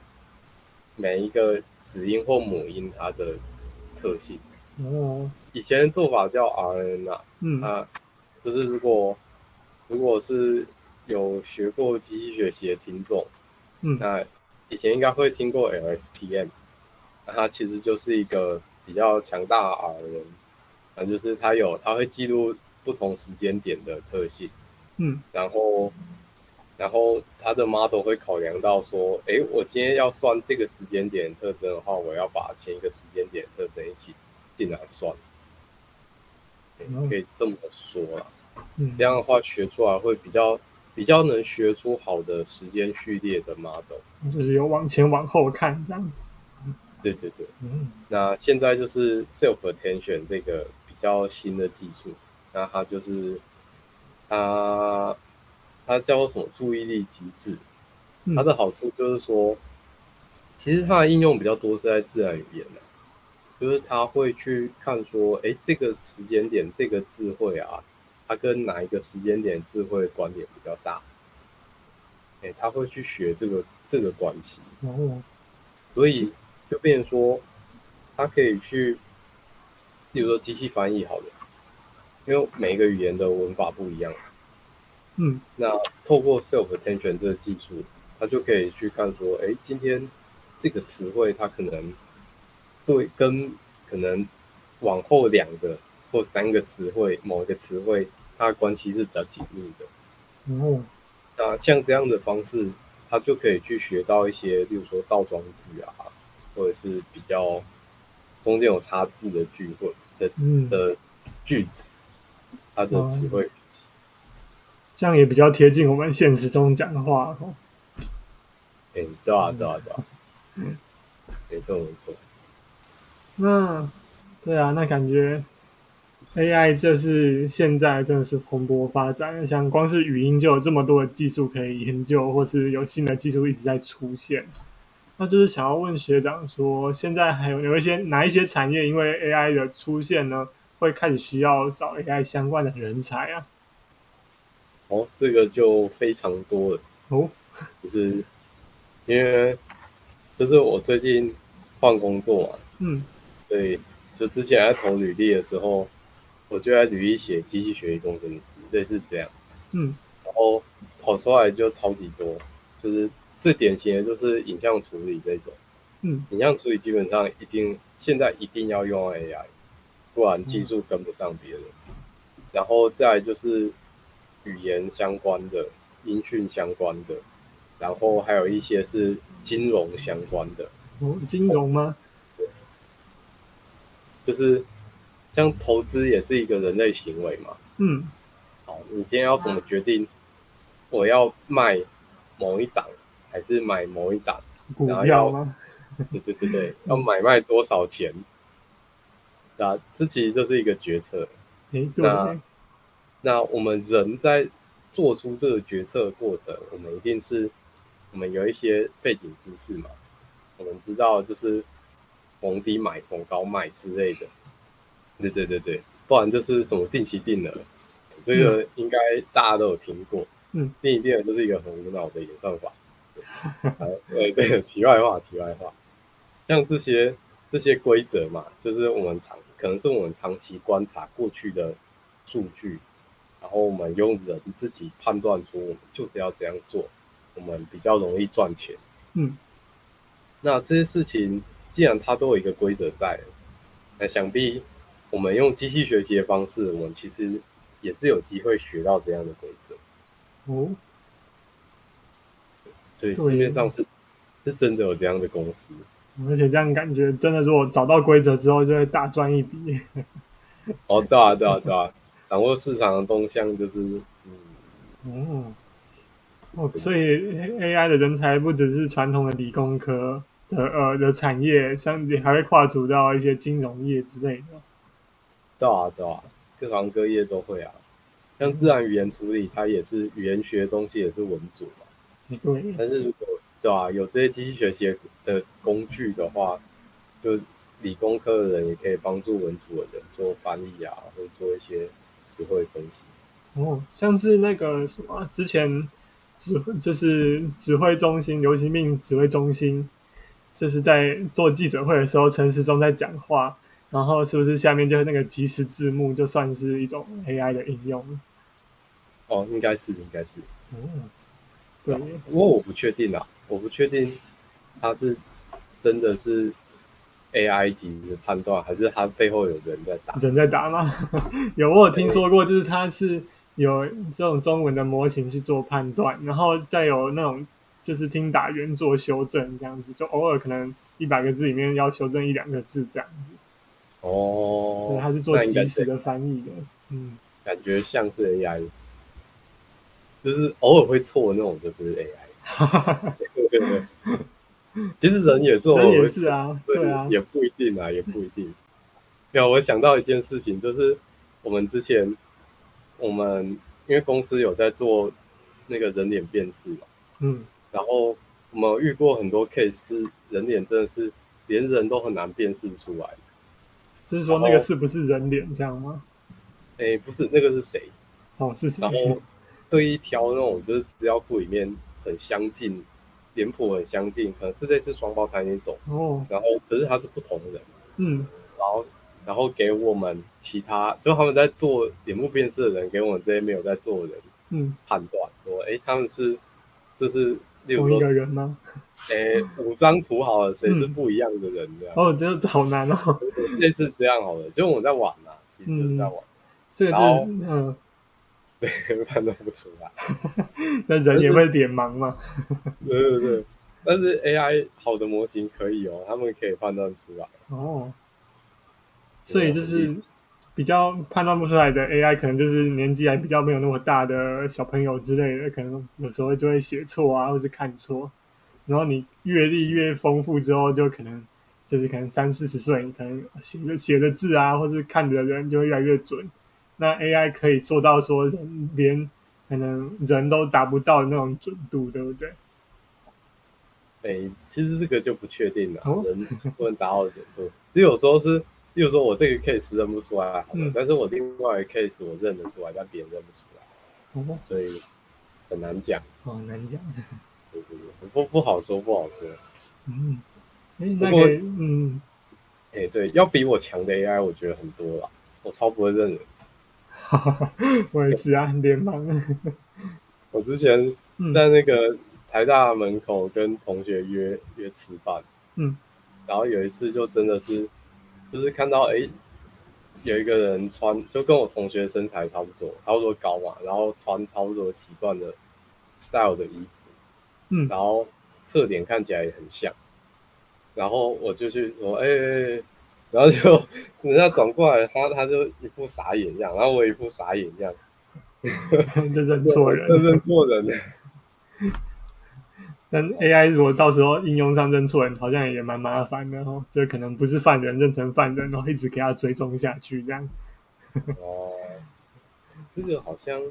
Speaker 3: 每一个子音或母音它的特性。哦。以前的做法叫 RNN 啊，嗯。啊，就是如果如果是有学过机器学习的听众，嗯，那以前应该会听过 LSTM，那它其实就是一个比较强大的 R 的人，啊，就是它有它会记录不同时间点的特性，
Speaker 2: 嗯，
Speaker 3: 然后然后它的 model 会考量到说，哎，我今天要算这个时间点特征的话，我要把前一个时间点特征一起进来算，可以这么说啦，
Speaker 2: 嗯，
Speaker 3: 这样的话学出来会比较比较能学出好的时间序列的 model，
Speaker 2: 就是有往前往后看这样。
Speaker 3: 对对对，嗯，那现在就是 self attention 这个比较新的技术，那它就是它它叫做什么注意力机制，它的好处就是说，其实它的应用比较多是在自然语言的，就是他会去看说，哎，这个时间点这个智慧啊，它跟哪一个时间点智慧关联比较大，哎，他会去学这个这个关系，
Speaker 2: 哦，
Speaker 3: 所以。就变成说，他可以去，比如说机器翻译好了，因为每一个语言的文法不一样，
Speaker 2: 嗯，
Speaker 3: 那透过 self attention 这个技术，他就可以去看说，哎，今天这个词汇它可能对跟可能往后两个或三个词汇某一个词汇，它的关系是比较紧密的，
Speaker 2: 哦，
Speaker 3: 那像这样的方式，他就可以去学到一些，例如说倒装句啊。或者是比较中间有插字的句或的、嗯、的句子，它的词汇、哦，
Speaker 2: 这样也比较贴近我们现实中讲的话哦。
Speaker 3: 哎、欸，对啊，对啊，对啊，嗯，没错，没错。
Speaker 2: 那对啊，那感觉 AI 这是现在真的是蓬勃发展，像光是语音就有这么多的技术可以研究，或是有新的技术一直在出现。那就是想要问学长说，现在还有有一些哪一些产业因为 AI 的出现呢，会开始需要找 AI 相关的人才啊？
Speaker 3: 哦，这个就非常多了哦，就是因为就是我最近换工作嘛，
Speaker 2: 嗯，
Speaker 3: 所以就之前在投履历的时候，我就在履历写机器学习工程师，类似这样，
Speaker 2: 嗯，
Speaker 3: 然后跑出来就超级多，就是。最典型的就是影像处理这种，
Speaker 2: 嗯，
Speaker 3: 影像处理基本上已经现在一定要用 AI，不然技术跟不上别人。嗯、然后再来就是语言相关的、音讯相关的，然后还有一些是金融相关的。
Speaker 2: 哦，金融吗？
Speaker 3: 对，就是像投资也是一个人类行为嘛。
Speaker 2: 嗯，
Speaker 3: 好，你今天要怎么决定我要卖某一档？还是买某一档
Speaker 2: 股票吗？<laughs>
Speaker 3: 对对对对，要买卖多少钱？啊，这其实就是一个决策。
Speaker 2: 欸、对。
Speaker 3: 那那我们人在做出这个决策的过程，我们一定是我们有一些背景知识嘛？我们知道就是逢低买、逢高卖之类的。对对对对，不然就是什么定期定额，这个应该大家都有听过。
Speaker 2: 嗯，
Speaker 3: 定期定额就是一个很无脑的演算法。<laughs> 对对，题外话，题外话，像这些这些规则嘛，就是我们长可能是我们长期观察过去的数据，然后我们用人自己判断出，我们就是要这样做，我们比较容易赚钱。
Speaker 2: 嗯，
Speaker 3: 那这些事情既然它都有一个规则在，那想必我们用机器学习的方式，我们其实也是有机会学到这样的规则。
Speaker 2: 哦。
Speaker 3: 对，市面上是是真的有这样的公司，
Speaker 2: 而且这样感觉真的，如果找到规则之后，就会大赚一笔。
Speaker 3: 哦，对啊，对啊，对啊，掌握市场的动向就是，
Speaker 2: 嗯，哦，所以 AI 的人才不只是传统的理工科的呃的产业，像你还会跨足到一些金融业之类的。
Speaker 3: 对啊，对啊，各行各业都会啊。像自然语言处理，它也是语言学的东西，也是文组嘛。
Speaker 2: 对，
Speaker 3: 但是如果对啊，有这些机器学习的工具的话，就理工科的人也可以帮助文组的人做翻译啊，或者做一些词汇分析。
Speaker 2: 哦，像是那个什么，之前指就是指挥中心流行病指挥中心，就是在做记者会的时候，陈时中在讲话，然后是不是下面就是那个即时字幕，就算是一种 AI 的应用？
Speaker 3: 哦，应该是，应该是。
Speaker 2: 嗯。
Speaker 3: 对，不过我不确定啊，我不确定他是真的是 AI 级的判断，还是它背后有人在打？
Speaker 2: 人在打吗？<laughs> 有，我有听说过，就是它是有这种中文的模型去做判断，然后再有那种就是听打原作修正，这样子，就偶尔可能一百个字里面要修正一两个字这样子。
Speaker 3: 哦，
Speaker 2: 对，它是做即时的翻译的，嗯，
Speaker 3: 感觉像是 AI，就是偶尔会错的那种，就是 AI。对对对。其实人也是，
Speaker 2: 人也是啊，对啊，
Speaker 3: 也不一定啊，也不一定。没有，我想到一件事情，就是我们之前，我们因为公司有在做那个人脸辨识嘛，
Speaker 2: 嗯，然
Speaker 3: 后我们遇过很多 case，是人脸真的是连人都很难辨识出来。
Speaker 2: 就是说那个是不是人脸这样吗？
Speaker 3: 哎，不是，那个是谁？
Speaker 2: 哦，是谁？
Speaker 3: 然后特意挑那种就是资料库里面很相近。脸谱很相近，可能是类似双胞胎那种。
Speaker 2: 哦，
Speaker 3: 然后可是他是不同人。
Speaker 2: 嗯，
Speaker 3: 然后然后给我们其他，就他们在做脸部辨识的人，给我们这些没有在做的人，
Speaker 2: 嗯，判断
Speaker 3: 说，哎，他们是就是
Speaker 2: 同一个人吗？<laughs>
Speaker 3: 诶，五张图好了，谁是不一样的人？这样。
Speaker 2: 哦，真的好难哦。
Speaker 3: 类似这样好了，就我们在玩呐，其实在玩。
Speaker 2: 这个就是嗯。<laughs>
Speaker 3: 对，判断不出来。<laughs>
Speaker 2: 那人也会脸盲吗？
Speaker 3: 对对对，但是 AI 好的模型可以哦，他们可以判断出来。
Speaker 2: 哦，所以就是比较判断不出来的 AI，可能就是年纪还比较没有那么大的小朋友之类的，可能有时候就会写错啊，或是看错。然后你阅历越丰富之后，就可能就是可能三四十岁，你可能写的写的字啊，或是看的人就会越来越准。那 AI 可以做到说人连可能人都达不到的那种准度，对不对？
Speaker 3: 哎、欸，其实这个就不确定了，哦、人不能达到的准度。就有时候是，比如说我这个 case 认不出来，好的，嗯、但是我另外一个 case 我认得出来，但别人认不出来，
Speaker 2: 哦、
Speaker 3: 所以很难讲。
Speaker 2: 哦，难讲。<laughs>
Speaker 3: 对对对，不不好说，不好说。
Speaker 2: 嗯，哎，那个，嗯，
Speaker 3: 哎、欸，对，要比我强的 AI，我觉得很多了。我超不会认人。<laughs>
Speaker 2: 我也是啊，很脸盲。<laughs>
Speaker 3: 我之前在那个台大门口跟同学约约吃饭，
Speaker 2: 嗯，
Speaker 3: 然后有一次就真的是，就是看到哎、欸，有一个人穿就跟我同学身材差不多，差不多高嘛，然后穿差不多习惯的 style 的衣服，
Speaker 2: 嗯，
Speaker 3: 然后侧脸看起来也很像，然后我就去说，哎、欸。然后就人家转过来，他他就一副傻眼样，然后我一副傻眼样，<laughs>
Speaker 2: 就认错人，<laughs>
Speaker 3: 就认错人了。
Speaker 2: 但 AI 如果到时候应用上认错人，好像也蛮麻烦的哦，就可能不是犯人认成犯人，然后一直给他追踪下去这样。
Speaker 3: 哦，这个好像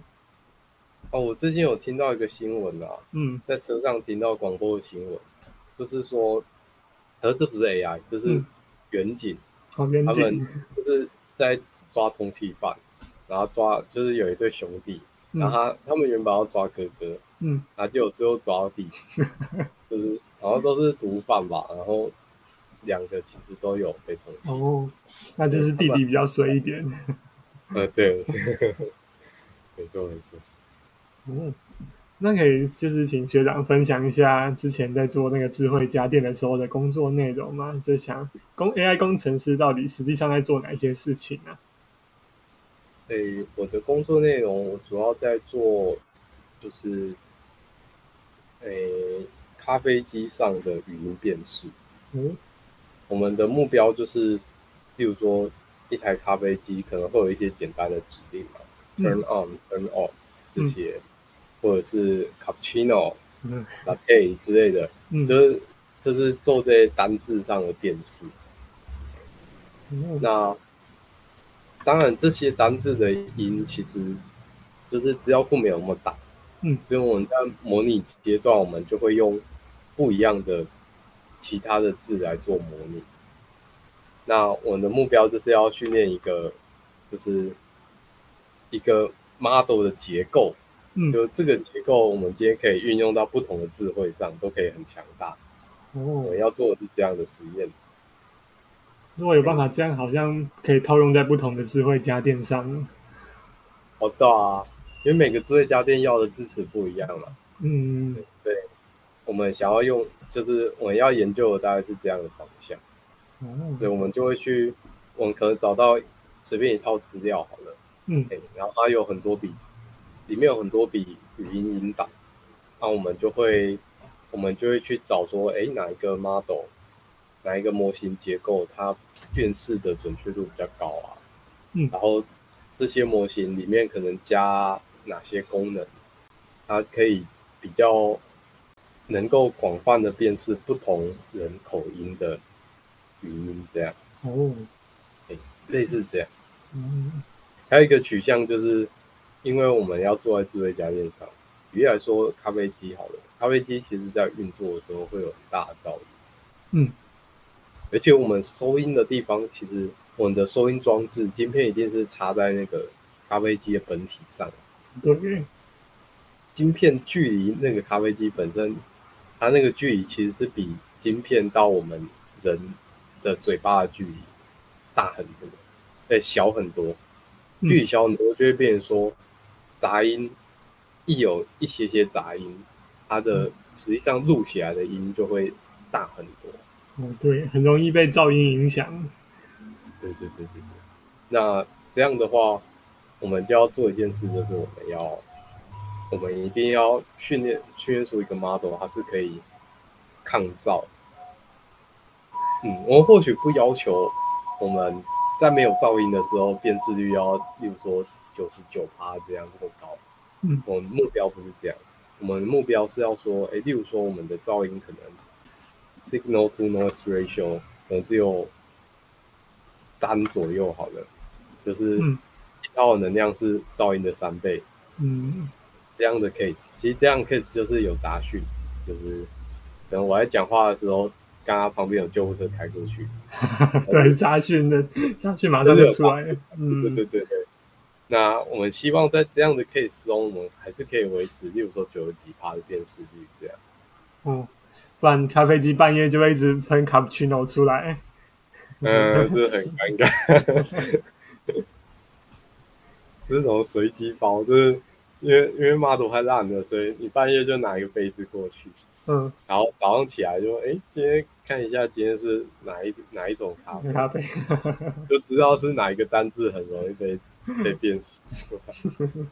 Speaker 3: 哦，我最近有听到一个新闻啊，
Speaker 2: 嗯，
Speaker 3: 在车上听到广播的新闻，就是说，可是这不是 AI，就是远景。嗯
Speaker 2: 他们
Speaker 3: 就是在抓通缉犯，然后抓就是有一对兄弟，嗯、然后他他们原本要抓哥哥，
Speaker 2: 嗯，
Speaker 3: 然后就最后抓到弟弟，<laughs> 就是好像都是毒贩吧，然后两个其实都有被通缉。
Speaker 2: 哦，那就是弟弟比较衰一点。
Speaker 3: 呃，对，没错没错。<laughs>
Speaker 2: 嗯。那可以就是请学长分享一下之前在做那个智慧家电的时候的工作内容吗？就想工 AI 工程师到底实际上在做哪些事情呢？啊？
Speaker 3: 诶、欸，我的工作内容我主要在做就是诶、欸、咖啡机上的语音辨识。
Speaker 2: 嗯，
Speaker 3: 我们的目标就是，例如说一台咖啡机可能会有一些简单的指令嘛，嗯，turn on，turn off 这些。嗯或者是 cappuccino、latte 之类的，嗯、就是就是做这些单字上的辨识。
Speaker 2: 嗯、
Speaker 3: 那当然，这些单字的音其实就是只要库没有那么大，
Speaker 2: 嗯，
Speaker 3: 所以我们在模拟阶段，我们就会用不一样的其他的字来做模拟。那我们的目标就是要训练一个，就是一个 model 的结构。
Speaker 2: 嗯，
Speaker 3: 就这个结构，我们今天可以运用到不同的智慧上，都可以很强大。
Speaker 2: 哦，
Speaker 3: 我们要做的是这样的实验。
Speaker 2: 如果有办法这样，好像可以套用在不同的智慧家电上。
Speaker 3: 哦，对啊，因为每个智慧家电要的支持不一样嘛。
Speaker 2: 嗯，
Speaker 3: 对，我们想要用，就是我们要研究的大概是这样的方向。嗯，所以我们就会去，我们可能找到随便一套资料好了，
Speaker 2: 嗯，
Speaker 3: 然后它有很多笔，里面有很多笔语音引导，那我们就会，我们就会去找说，哎，哪一个 model，哪一个模型结构，它辨识的准确度比较高啊，
Speaker 2: 嗯，
Speaker 3: 然后这些模型里面可能加哪些功能，它可以比较能够广泛的辨识不同人口音的。语音这样
Speaker 2: 哦，
Speaker 3: 哎，类似这样。
Speaker 2: 嗯，
Speaker 3: 还有一个取向就是，因为我们要坐在智慧家电上，举例来说，咖啡机好了，咖啡机其实在运作的时候会有很大的噪音。
Speaker 2: 嗯，
Speaker 3: 而且我们收音的地方，其实我们的收音装置晶片一定是插在那个咖啡机的本体上。
Speaker 2: 对，
Speaker 3: 晶片距离那个咖啡机本身，它那个距离其实是比晶片到我们人。的嘴巴的距离大很多，对，小很多，距离小很多就会变成说杂音，一有一些些杂音，它的实际上录起来的音就会大很多。
Speaker 2: 哦，对，很容易被噪音影响。
Speaker 3: 对对对对对。那这样的话，我们就要做一件事，就是我们要，我们一定要训练训练出一个 model，它是可以抗噪。嗯，我们或许不要求我们在没有噪音的时候辨识率要，例如说九十九趴这样这么高。
Speaker 2: 嗯，
Speaker 3: 我们目标不是这样，我们的目标是要说，哎，例如说我们的噪音可能 signal to noise ratio 可能只有三左右好了，就是它的能量是噪音的三倍。
Speaker 2: 嗯，
Speaker 3: 这样的 case，其实这样 case 就是有杂讯，就是可能我在讲话的时候。刚刚旁边有救护车开过去，<laughs>
Speaker 2: 对，杂讯的杂讯马上就出来 <laughs> 了。嗯，
Speaker 3: 对对对对。那我们希望在这样的 case 中，我们还是可以维持，例如说九十几趴的辨识率这样。
Speaker 2: 嗯，不然咖啡机半夜就会一直喷卡布奇诺出来。
Speaker 3: 嗯，这很尴尬。<laughs> 这种随机包，就是因为因为 model 太烂了，所以你半夜就拿一个杯子过去。
Speaker 2: 嗯，
Speaker 3: 然后早上起来就哎，今天看一下今天是哪一哪一种咖啡，
Speaker 2: 咖啡
Speaker 3: 就知道是哪一个单字很容易被 <laughs> 被辨识出来。<laughs>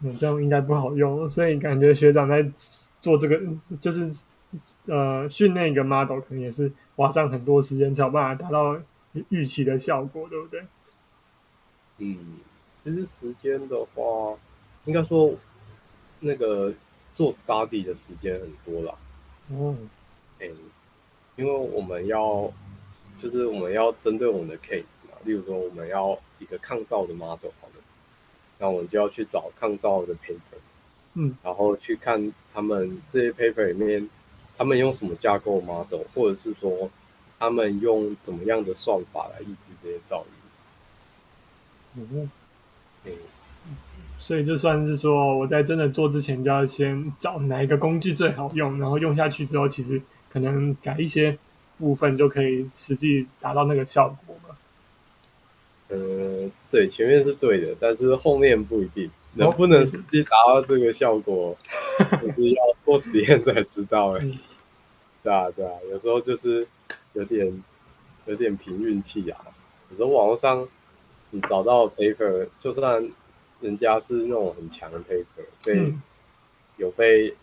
Speaker 2: 嗯，这样应该不好用，所以感觉学长在做这个，就是呃训练一个 model，可能也是花上很多时间才有办法达到预期的效果，对不对？
Speaker 3: 嗯，其实时间的话，应该说那个。做 study 的时间很多了，
Speaker 2: 嗯，
Speaker 3: 哎，因为我们要，就是我们要针对我们的 case 嘛，例如说我们要一个抗噪的 model，好了，那我们就要去找抗噪的 paper，
Speaker 2: 嗯，
Speaker 3: 然后去看他们这些 paper 里面，他们用什么架构 model，或者是说他们用怎么样的算法来抑制这些噪音，
Speaker 2: 嗯，
Speaker 3: 哎。
Speaker 2: 所以就算是说，我在真的做之前，就要先找哪一个工具最好用，然后用下去之后，其实可能改一些部分就可以实际达到那个效果嘛。
Speaker 3: 嗯，对，前面是对的，但是后面不一定能不能实际达到这个效果，哦、就是要做实验才知道哎。对啊，对啊，有时候就是有点有点凭运气啊。有时候网络上你找到 paper，就算。人家是那种很强的 paper，被、嗯、有被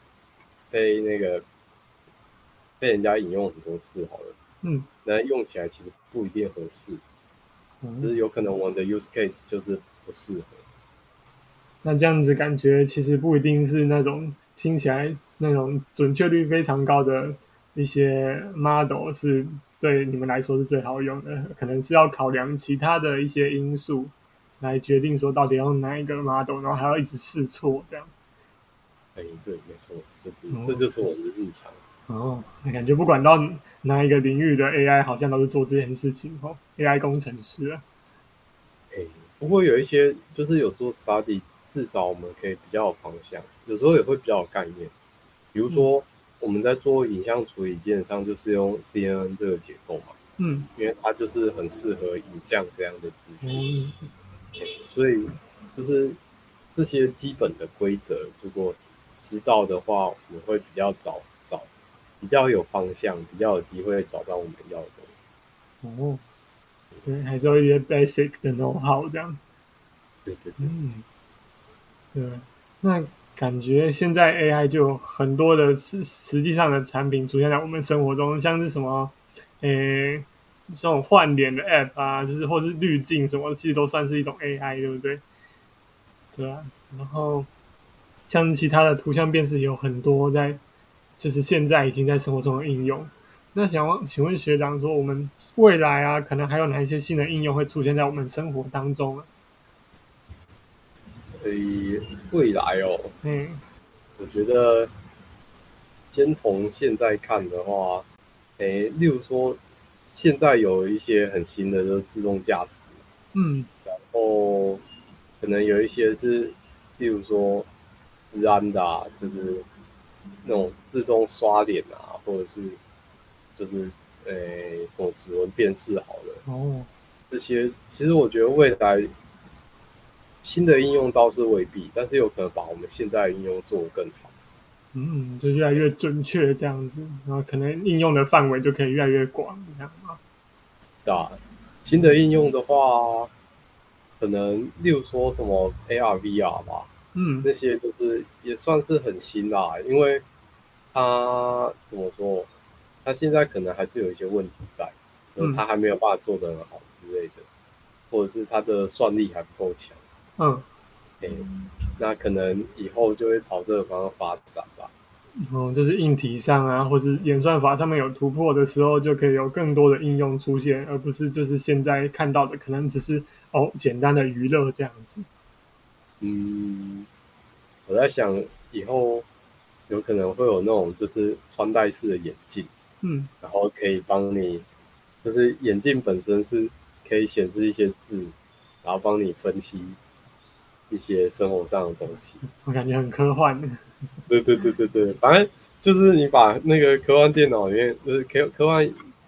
Speaker 3: 被那个被人家引用很多次好了，
Speaker 2: 嗯，
Speaker 3: 那用起来其实不一定合适，
Speaker 2: 嗯，
Speaker 3: 就是有可能我们的 use case 就是不适合。
Speaker 2: 那这样子感觉其实不一定是那种听起来那种准确率非常高的一些 model 是对你们来说是最好用的，可能是要考量其他的一些因素。来决定说到底要用哪一个 model，然后还要一直试错这样。
Speaker 3: 哎，对，没错，就是、哦、这就是我们的日常。
Speaker 2: 哦，感觉不管到哪一个领域的 AI，好像都是做这件事情哦。AI 工程师啊。
Speaker 3: 哎，不过有一些就是有做 study，至少我们可以比较有方向，有时候也会比较有概念。比如说、嗯、我们在做影像处理，基本上就是用 CNN 这个结构嘛。
Speaker 2: 嗯，
Speaker 3: 因为它就是很适合影像这样的资讯。
Speaker 2: 嗯
Speaker 3: 所以，就是这些基本的规则，如果知道的话，我们会比较早找比较有方向，比较有机会找到我们要的东
Speaker 2: 西。哦，对，还是要一些 basic 的 know how 这样。
Speaker 3: 对对对。
Speaker 2: 嗯，对，那感觉现在 AI 就很多的实实际上的产品出现在我们生活中，像是什么，诶，这种换脸的 app 啊，就是或是滤镜什么，其实都算是一种 AI，对不对？对啊，然后像其他的图像辨识有很多在。就是现在已经在生活中的应用，那想问，请问学长说，我们未来啊，可能还有哪一些新的应用会出现在我们生活当中啊？
Speaker 3: 呃，未来哦，嗯，我觉得先从现在看的话，诶，例如说，现在有一些很新的，就是自动驾驶，
Speaker 2: 嗯，
Speaker 3: 然后可能有一些是，例如说，治安的啊，就是。那种自动刷脸啊，或者是就是诶，什么指纹辨识好了
Speaker 2: 哦，
Speaker 3: 这些其实我觉得未来新的应用倒是未必，但是有可能把我们现在的应用做得更好。
Speaker 2: 嗯，就越来越准确这样子，然后可能应用的范围就可以越来越广，这样吗？
Speaker 3: 对啊，新的应用的话，可能例如说什么 AR、VR 吧。
Speaker 2: 嗯，
Speaker 3: 那些就是也算是很新啦，因为它怎么说，它现在可能还是有一些问题在，嗯，它还没有办法做得很好之类的，或者是它的算力还不够强。
Speaker 2: 嗯，
Speaker 3: 欸，那可能以后就会朝这个方向发展吧。
Speaker 2: 嗯，就是硬体上啊，或是演算法上面有突破的时候，就可以有更多的应用出现，而不是就是现在看到的，可能只是哦简单的娱乐这样子。
Speaker 3: 嗯，我在想以后有可能会有那种就是穿戴式的眼镜，
Speaker 2: 嗯，
Speaker 3: 然后可以帮你，就是眼镜本身是可以显示一些字，然后帮你分析一些生活上的东西。
Speaker 2: 我感觉很科幻。<laughs>
Speaker 3: 对对对对对，反正就是你把那个科幻电脑里面，就是科科幻，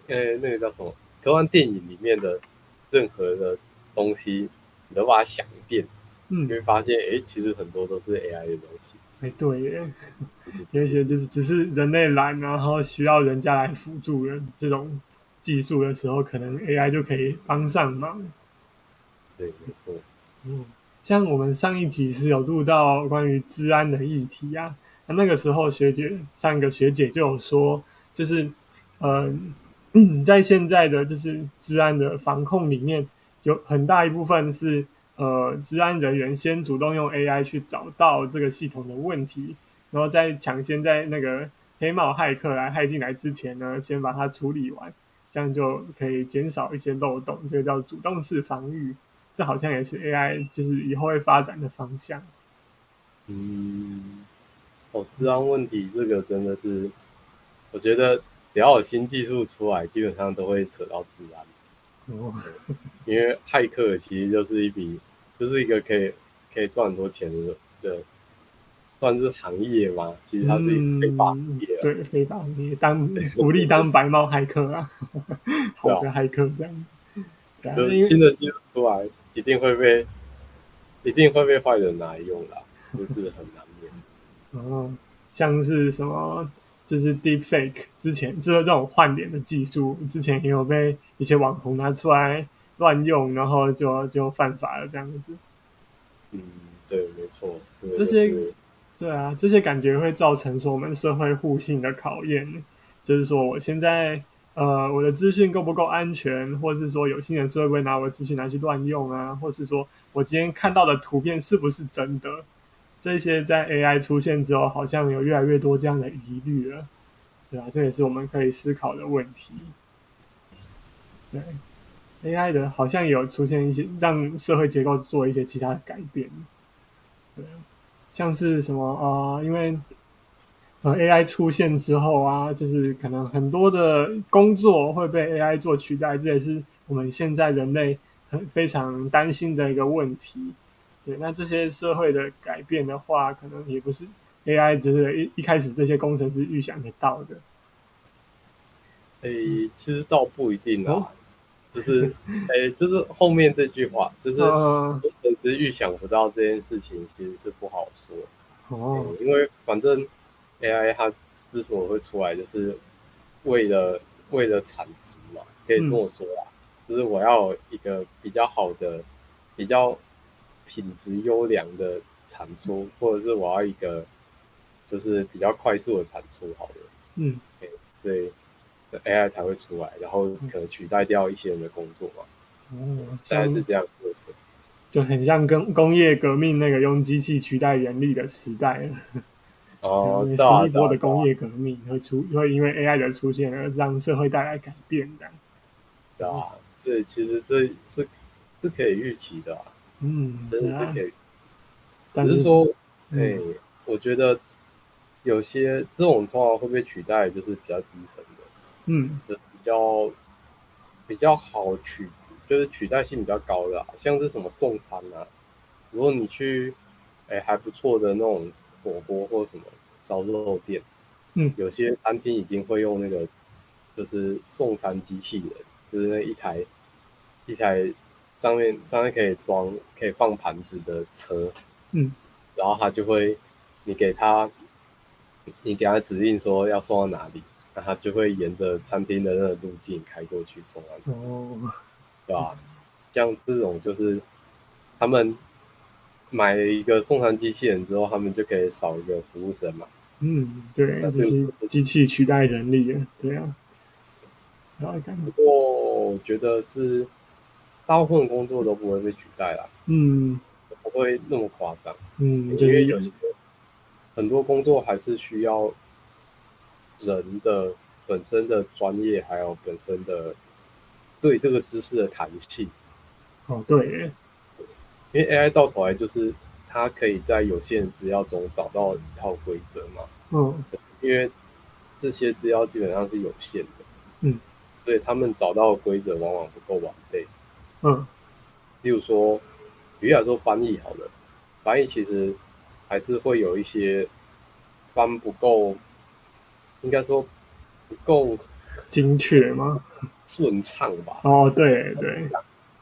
Speaker 3: 呃，那个叫什么？科幻电影里面的任何的东西，你都把它想一遍。
Speaker 2: 嗯，
Speaker 3: 你会发现，哎，其实很多都是 AI 的东西。
Speaker 2: 哎，对耶，有一些就是只是人类懒，然后需要人家来辅助的这种技术的时候，可能 AI 就可以帮上忙。
Speaker 3: 对，没错。
Speaker 2: 嗯，像我们上一集是有录到关于治安的议题啊，那那个时候学姐上一个学姐就有说，就是呃，<clears throat> 在现在的就是治安的防控里面，有很大一部分是。呃，治安人员先主动用 AI 去找到这个系统的问题，然后再抢先在那个黑帽骇客来骇进来之前呢，先把它处理完，这样就可以减少一些漏洞。这个叫主动式防御，这好像也是 AI 就是以后会发展的方向。
Speaker 3: 嗯，哦，治安问题这个真的是，我觉得只要有新技术出来，基本上都会扯到治安。
Speaker 2: 哦，
Speaker 3: 因为骇客其实就是一笔，就是一个可以可以赚很多钱的的，算是行业嘛。其实它是一个非法行业，
Speaker 2: 对，非法行业，当鼓励当白猫骇客啊，<laughs> 好的骇客
Speaker 3: 这样。新的技术出来，一定会被，一定会被坏人拿来用啦，就是很难免。<laughs>
Speaker 2: 哦，像是什么？就是 Deepfake 之前，就是这种换脸的技术，之前也有被一些网红拿出来乱用，然后就就犯法了这样子。
Speaker 3: 嗯，对，没错。
Speaker 2: 这些，对啊，这些感觉会造成说我们社会互信的考验。就是说，我现在呃，我的资讯够不够安全，或是说有心人士会不会拿我的资讯拿去乱用啊？或是说我今天看到的图片是不是真的？这些在 AI 出现之后，好像有越来越多这样的疑虑了，对啊，这也是我们可以思考的问题。对，AI 的好像有出现一些让社会结构做一些其他的改变，对，像是什么啊、因为呃 AI 出现之后啊，就是可能很多的工作会被 AI 做取代，这也是我们现在人类很非常担心的一个问题。对，那这些社会的改变的话，可能也不是 AI 只是一一开始这些工程师预想得到的。
Speaker 3: 诶、欸，其实倒不一定啊，哦、就是 <laughs> 诶、欸，就是后面这句话，就是工程师预想不到这件事情，其实是不好说。
Speaker 2: 哦、
Speaker 3: 欸，因为反正 AI 它之所以会出来，就是为了为了产值嘛，可以这么说啦。嗯、就是我要一个比较好的、比较品质优良的产出，或者是我要一个就是比较快速的产出，好的，
Speaker 2: 嗯
Speaker 3: ，okay, 所以 AI 才会出来，然后可能取代掉一些人的工作嘛。
Speaker 2: 哦，
Speaker 3: 大概是这样的。
Speaker 2: 就很像跟工业革命那个用机器取代人力的时代
Speaker 3: 哦，新
Speaker 2: 一波的工业革命会出，会因为 AI 的出现而让社会带来改变的。
Speaker 3: 对啊，对其实这是是可以预期的啊。
Speaker 2: 嗯，
Speaker 3: 真的是可以。
Speaker 2: 但
Speaker 3: 只是说，哎、欸，我觉得有些这种通常会被取代，就是比较基层的，
Speaker 2: 嗯，
Speaker 3: 就比较比较好取。就是取代性比较高的，啊，像是什么送餐啊，如果你去，哎、欸、还不错的那种火锅或什么烧肉店，
Speaker 2: 嗯，
Speaker 3: 有些餐厅已经会用那个，就是送餐机器人，就是那一台一台上面上面可以装可以放盘子的车，
Speaker 2: 嗯，
Speaker 3: 然后他就会，你给他，你给他指令说要送到哪里，那他就会沿着餐厅的那个路径开过去送到。
Speaker 2: 哦。
Speaker 3: 对吧？像这种就是他们买了一个送餐机器人之后，他们就可以少一个服务生嘛。
Speaker 2: 嗯，对，就是机器取代人力了，对啊。
Speaker 3: 然后不过我觉得是大部分工作都不会被取代啦。
Speaker 2: 嗯，
Speaker 3: 不会那么夸张。
Speaker 2: 嗯，
Speaker 3: 因为有些很多工作还是需要人的本身的专业，还有本身的。对这个知识的弹性，
Speaker 2: 哦，对，
Speaker 3: 因为 AI 到头来就是它可以在有限资料中找到一套规则嘛，
Speaker 2: 嗯，
Speaker 3: 因为这些资料基本上是有限的，
Speaker 2: 嗯，
Speaker 3: 所以他们找到的规则往往不够完备，
Speaker 2: 嗯，
Speaker 3: 例如说，比如来说翻译好了，翻译其实还是会有一些翻不够，应该说不够
Speaker 2: 精确吗？
Speaker 3: 顺畅吧？
Speaker 2: 哦，对对，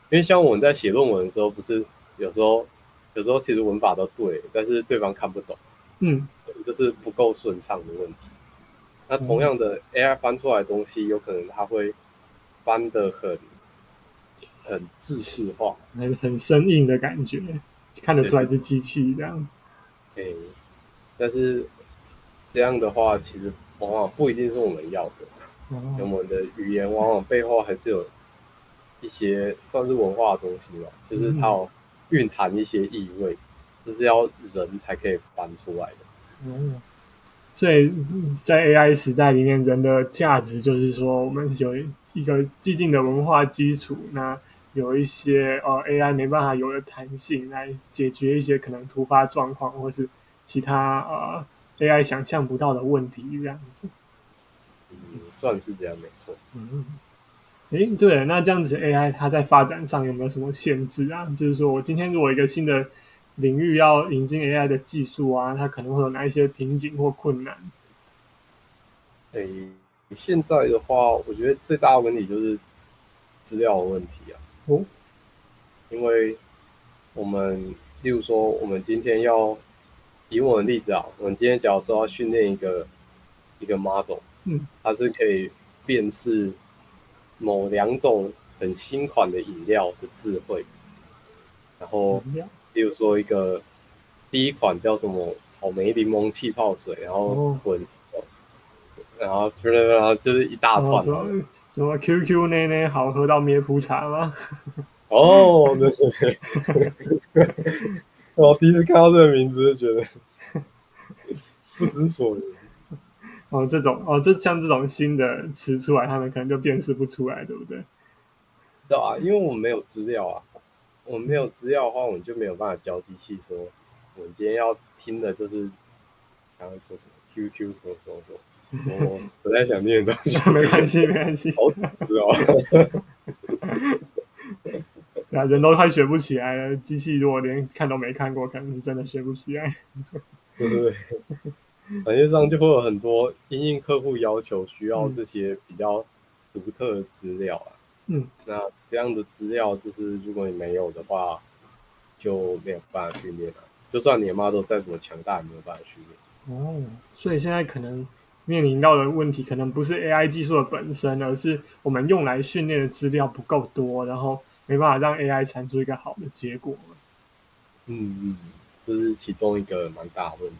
Speaker 3: 因为像我们在写论文的时候，不是有时候有时候其实文法都对，但是对方看不懂，
Speaker 2: 嗯，
Speaker 3: 就是不够顺畅的问题。那同样的 AI 翻出来的东西，有可能它会翻得很很制式化，
Speaker 2: 很很生硬的感觉，看得出来是机器这样。
Speaker 3: 对，但是这样的话，其实往往不一定是我们要的。我们的语言往往背后还是有一些算是文化的东西吧，就是它有蕴含一些意味，这是要人才可以翻出来的。
Speaker 2: 嗯，所以在 AI 时代里面，人的价值就是说，我们有一个既定的文化基础，那有一些呃 AI 没办法有的弹性，来解决一些可能突发状况，或是其他呃 AI 想象不到的问题，这样子。
Speaker 3: 嗯，算是这样，没错。
Speaker 2: 嗯，诶，对，那这样子 AI 它在发展上有没有什么限制啊？就是说我今天如果一个新的领域要引进 AI 的技术啊，它可能会有哪一些瓶颈或困难？
Speaker 3: 诶，现在的话，我觉得最大的问题就是资料的问题啊。
Speaker 2: 哦，
Speaker 3: 因为我们，例如说，我们今天要以我的例子啊，我们今天假如说要训练一个一个 model。
Speaker 2: 嗯，
Speaker 3: 它是可以辨识某两种很新款的饮料的智慧，然后，比如说一个第一款叫什么草莓柠檬气泡水，然后混，哦、然后然后就是一大串，
Speaker 2: 哦、什么什么 QQ 奶奶好喝到咩普茶吗？<laughs>
Speaker 3: 哦，对对对，<laughs> 我第一次看到这个名字就觉得不知所云。
Speaker 2: 哦，这种哦，这像这种新的词出来，他们可能就辨识不出来，对不对？
Speaker 3: 对啊，因为我们没有资料啊，我们没有资料的话，我们就没有办法教机器说，我们今天要听的就是刚刚说什么 QQ 说说说，我不太想念东西，<laughs>
Speaker 2: 没关系，没关系，
Speaker 3: 好知道。
Speaker 2: 对啊，人都快学不起来了，机器如果连看都没看过，可能是真的学不起来。
Speaker 3: 对对对。产业上就会有很多因应客户要求需要这些比较独特的资料啊。
Speaker 2: 嗯，
Speaker 3: 那这样的资料就是如果你没有的话，就没有办法训练了。就算你的 model 再怎么强大，也没有办法训练。
Speaker 2: 哦，所以现在可能面临到的问题，可能不是 AI 技术的本身，而是我们用来训练的资料不够多，然后没办法让 AI 产出一个好的结果。
Speaker 3: 嗯嗯，这是其中一个蛮大的问题。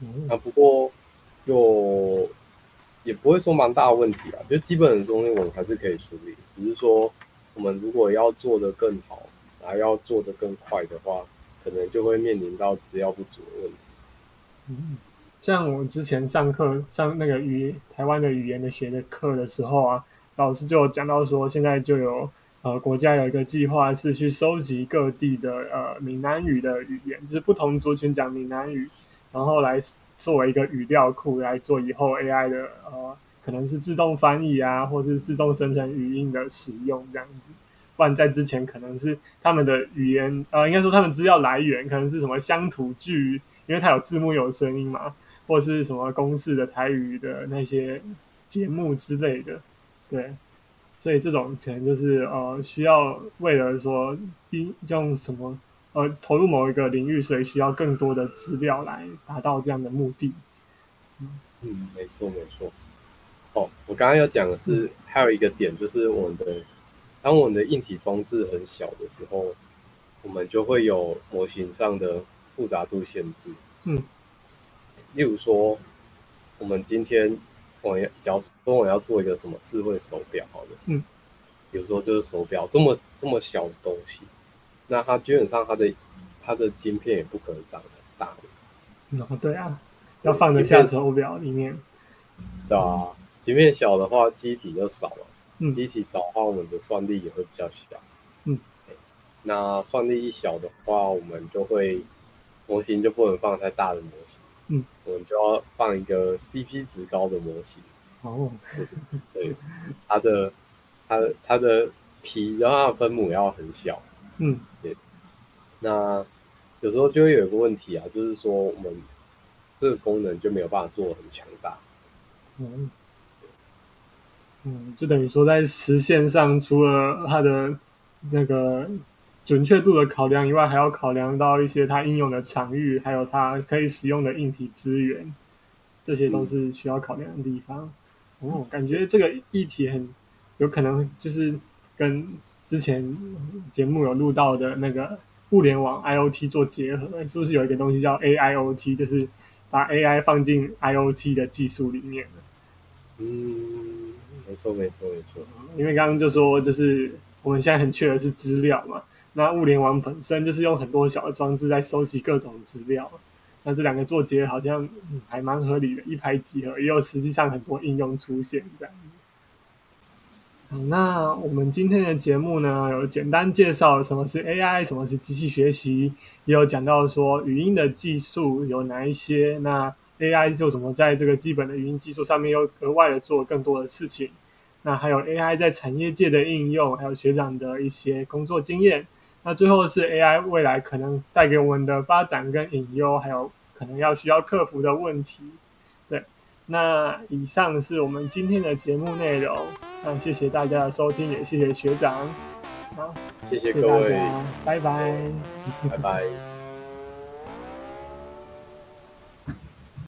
Speaker 3: 嗯，啊，不过就也不会说蛮大的问题啊，就基本的东西我们还是可以处理，只是说我们如果要做的更好，还要做的更快的话，可能就会面临到资料不足的问题。
Speaker 2: 嗯，像我之前上课上那个语台湾的语言的学的课的时候啊，老师就有讲到说，现在就有呃国家有一个计划是去收集各地的呃闽南语的语言，就是不同族群讲闽南语，然后来作为一个语料库来做以后 AI 的呃可能是自动翻译啊，或是自动生成语音的使用这样子。不然在之前可能是他们的语言，呃，应该说他们资料来源可能是什么乡土剧，因为它有字幕有声音嘛，或是什么公式的台语的那些节目之类的，对，所以这种可能就是呃需要为了说用什么呃投入某一个领域，所以需要更多的资料来达到这样的目的。
Speaker 3: 嗯，没错没错。哦，我刚刚要讲的是、嗯、还有一个点，就是我们的。当我们的硬体装置很小的时候，我们就会有模型上的复杂度限制。嗯，例如说，我们今天我要假如说我要做一个什么智慧手表，好的，嗯，比如说就是手表这么这么小的东西，那它基本上它的它的晶片也不可能长很大的。
Speaker 2: 哦，对啊，要放得下手表里面。
Speaker 3: 对啊，晶片小的话，机体就少了。嗯，机体少的话，我们的算力也会比较小。嗯，那算力一小的话，我们就会模型就不能放太大的模型。嗯，我们就要放一个 CP 值高的模型。哦，对，它的它的它的皮，然后它的分母要很小。嗯，对。那有时候就会有一个问题啊，就是说我们这个功能就没有办法做得很强大。嗯。
Speaker 2: 嗯，就等于说，在实现上，除了它的那个准确度的考量以外，还要考量到一些它应用的场域，还有它可以使用的硬体资源，这些都是需要考量的地方。嗯、哦，感觉这个议题很有可能就是跟之前节目有录到的那个物联网 IoT 做结合，是不是有一个东西叫 AIoT，就是把 AI 放进 IoT 的技术里面？
Speaker 3: 嗯。没错，没错，没错。
Speaker 2: 因为刚刚就说，就是我们现在很缺的是资料嘛。那物联网本身就是用很多小的装置在收集各种资料。那这两个做结合好像还蛮合理的，一拍即合，也有实际上很多应用出现这样。那我们今天的节目呢，有简单介绍什么是 AI，什么是机器学习，也有讲到说语音的技术有哪一些。那 AI 就怎么在这个基本的语音技术上面又额外的做更多的事情？那还有 AI 在产业界的应用，还有学长的一些工作经验。那最后是 AI 未来可能带给我们的发展跟隐忧，还有可能要需要克服的问题。对，那以上是我们今天的节目内容。那谢谢大家的收听，也谢谢学长。好，
Speaker 3: 谢谢各位，
Speaker 2: 拜拜，
Speaker 3: 拜拜。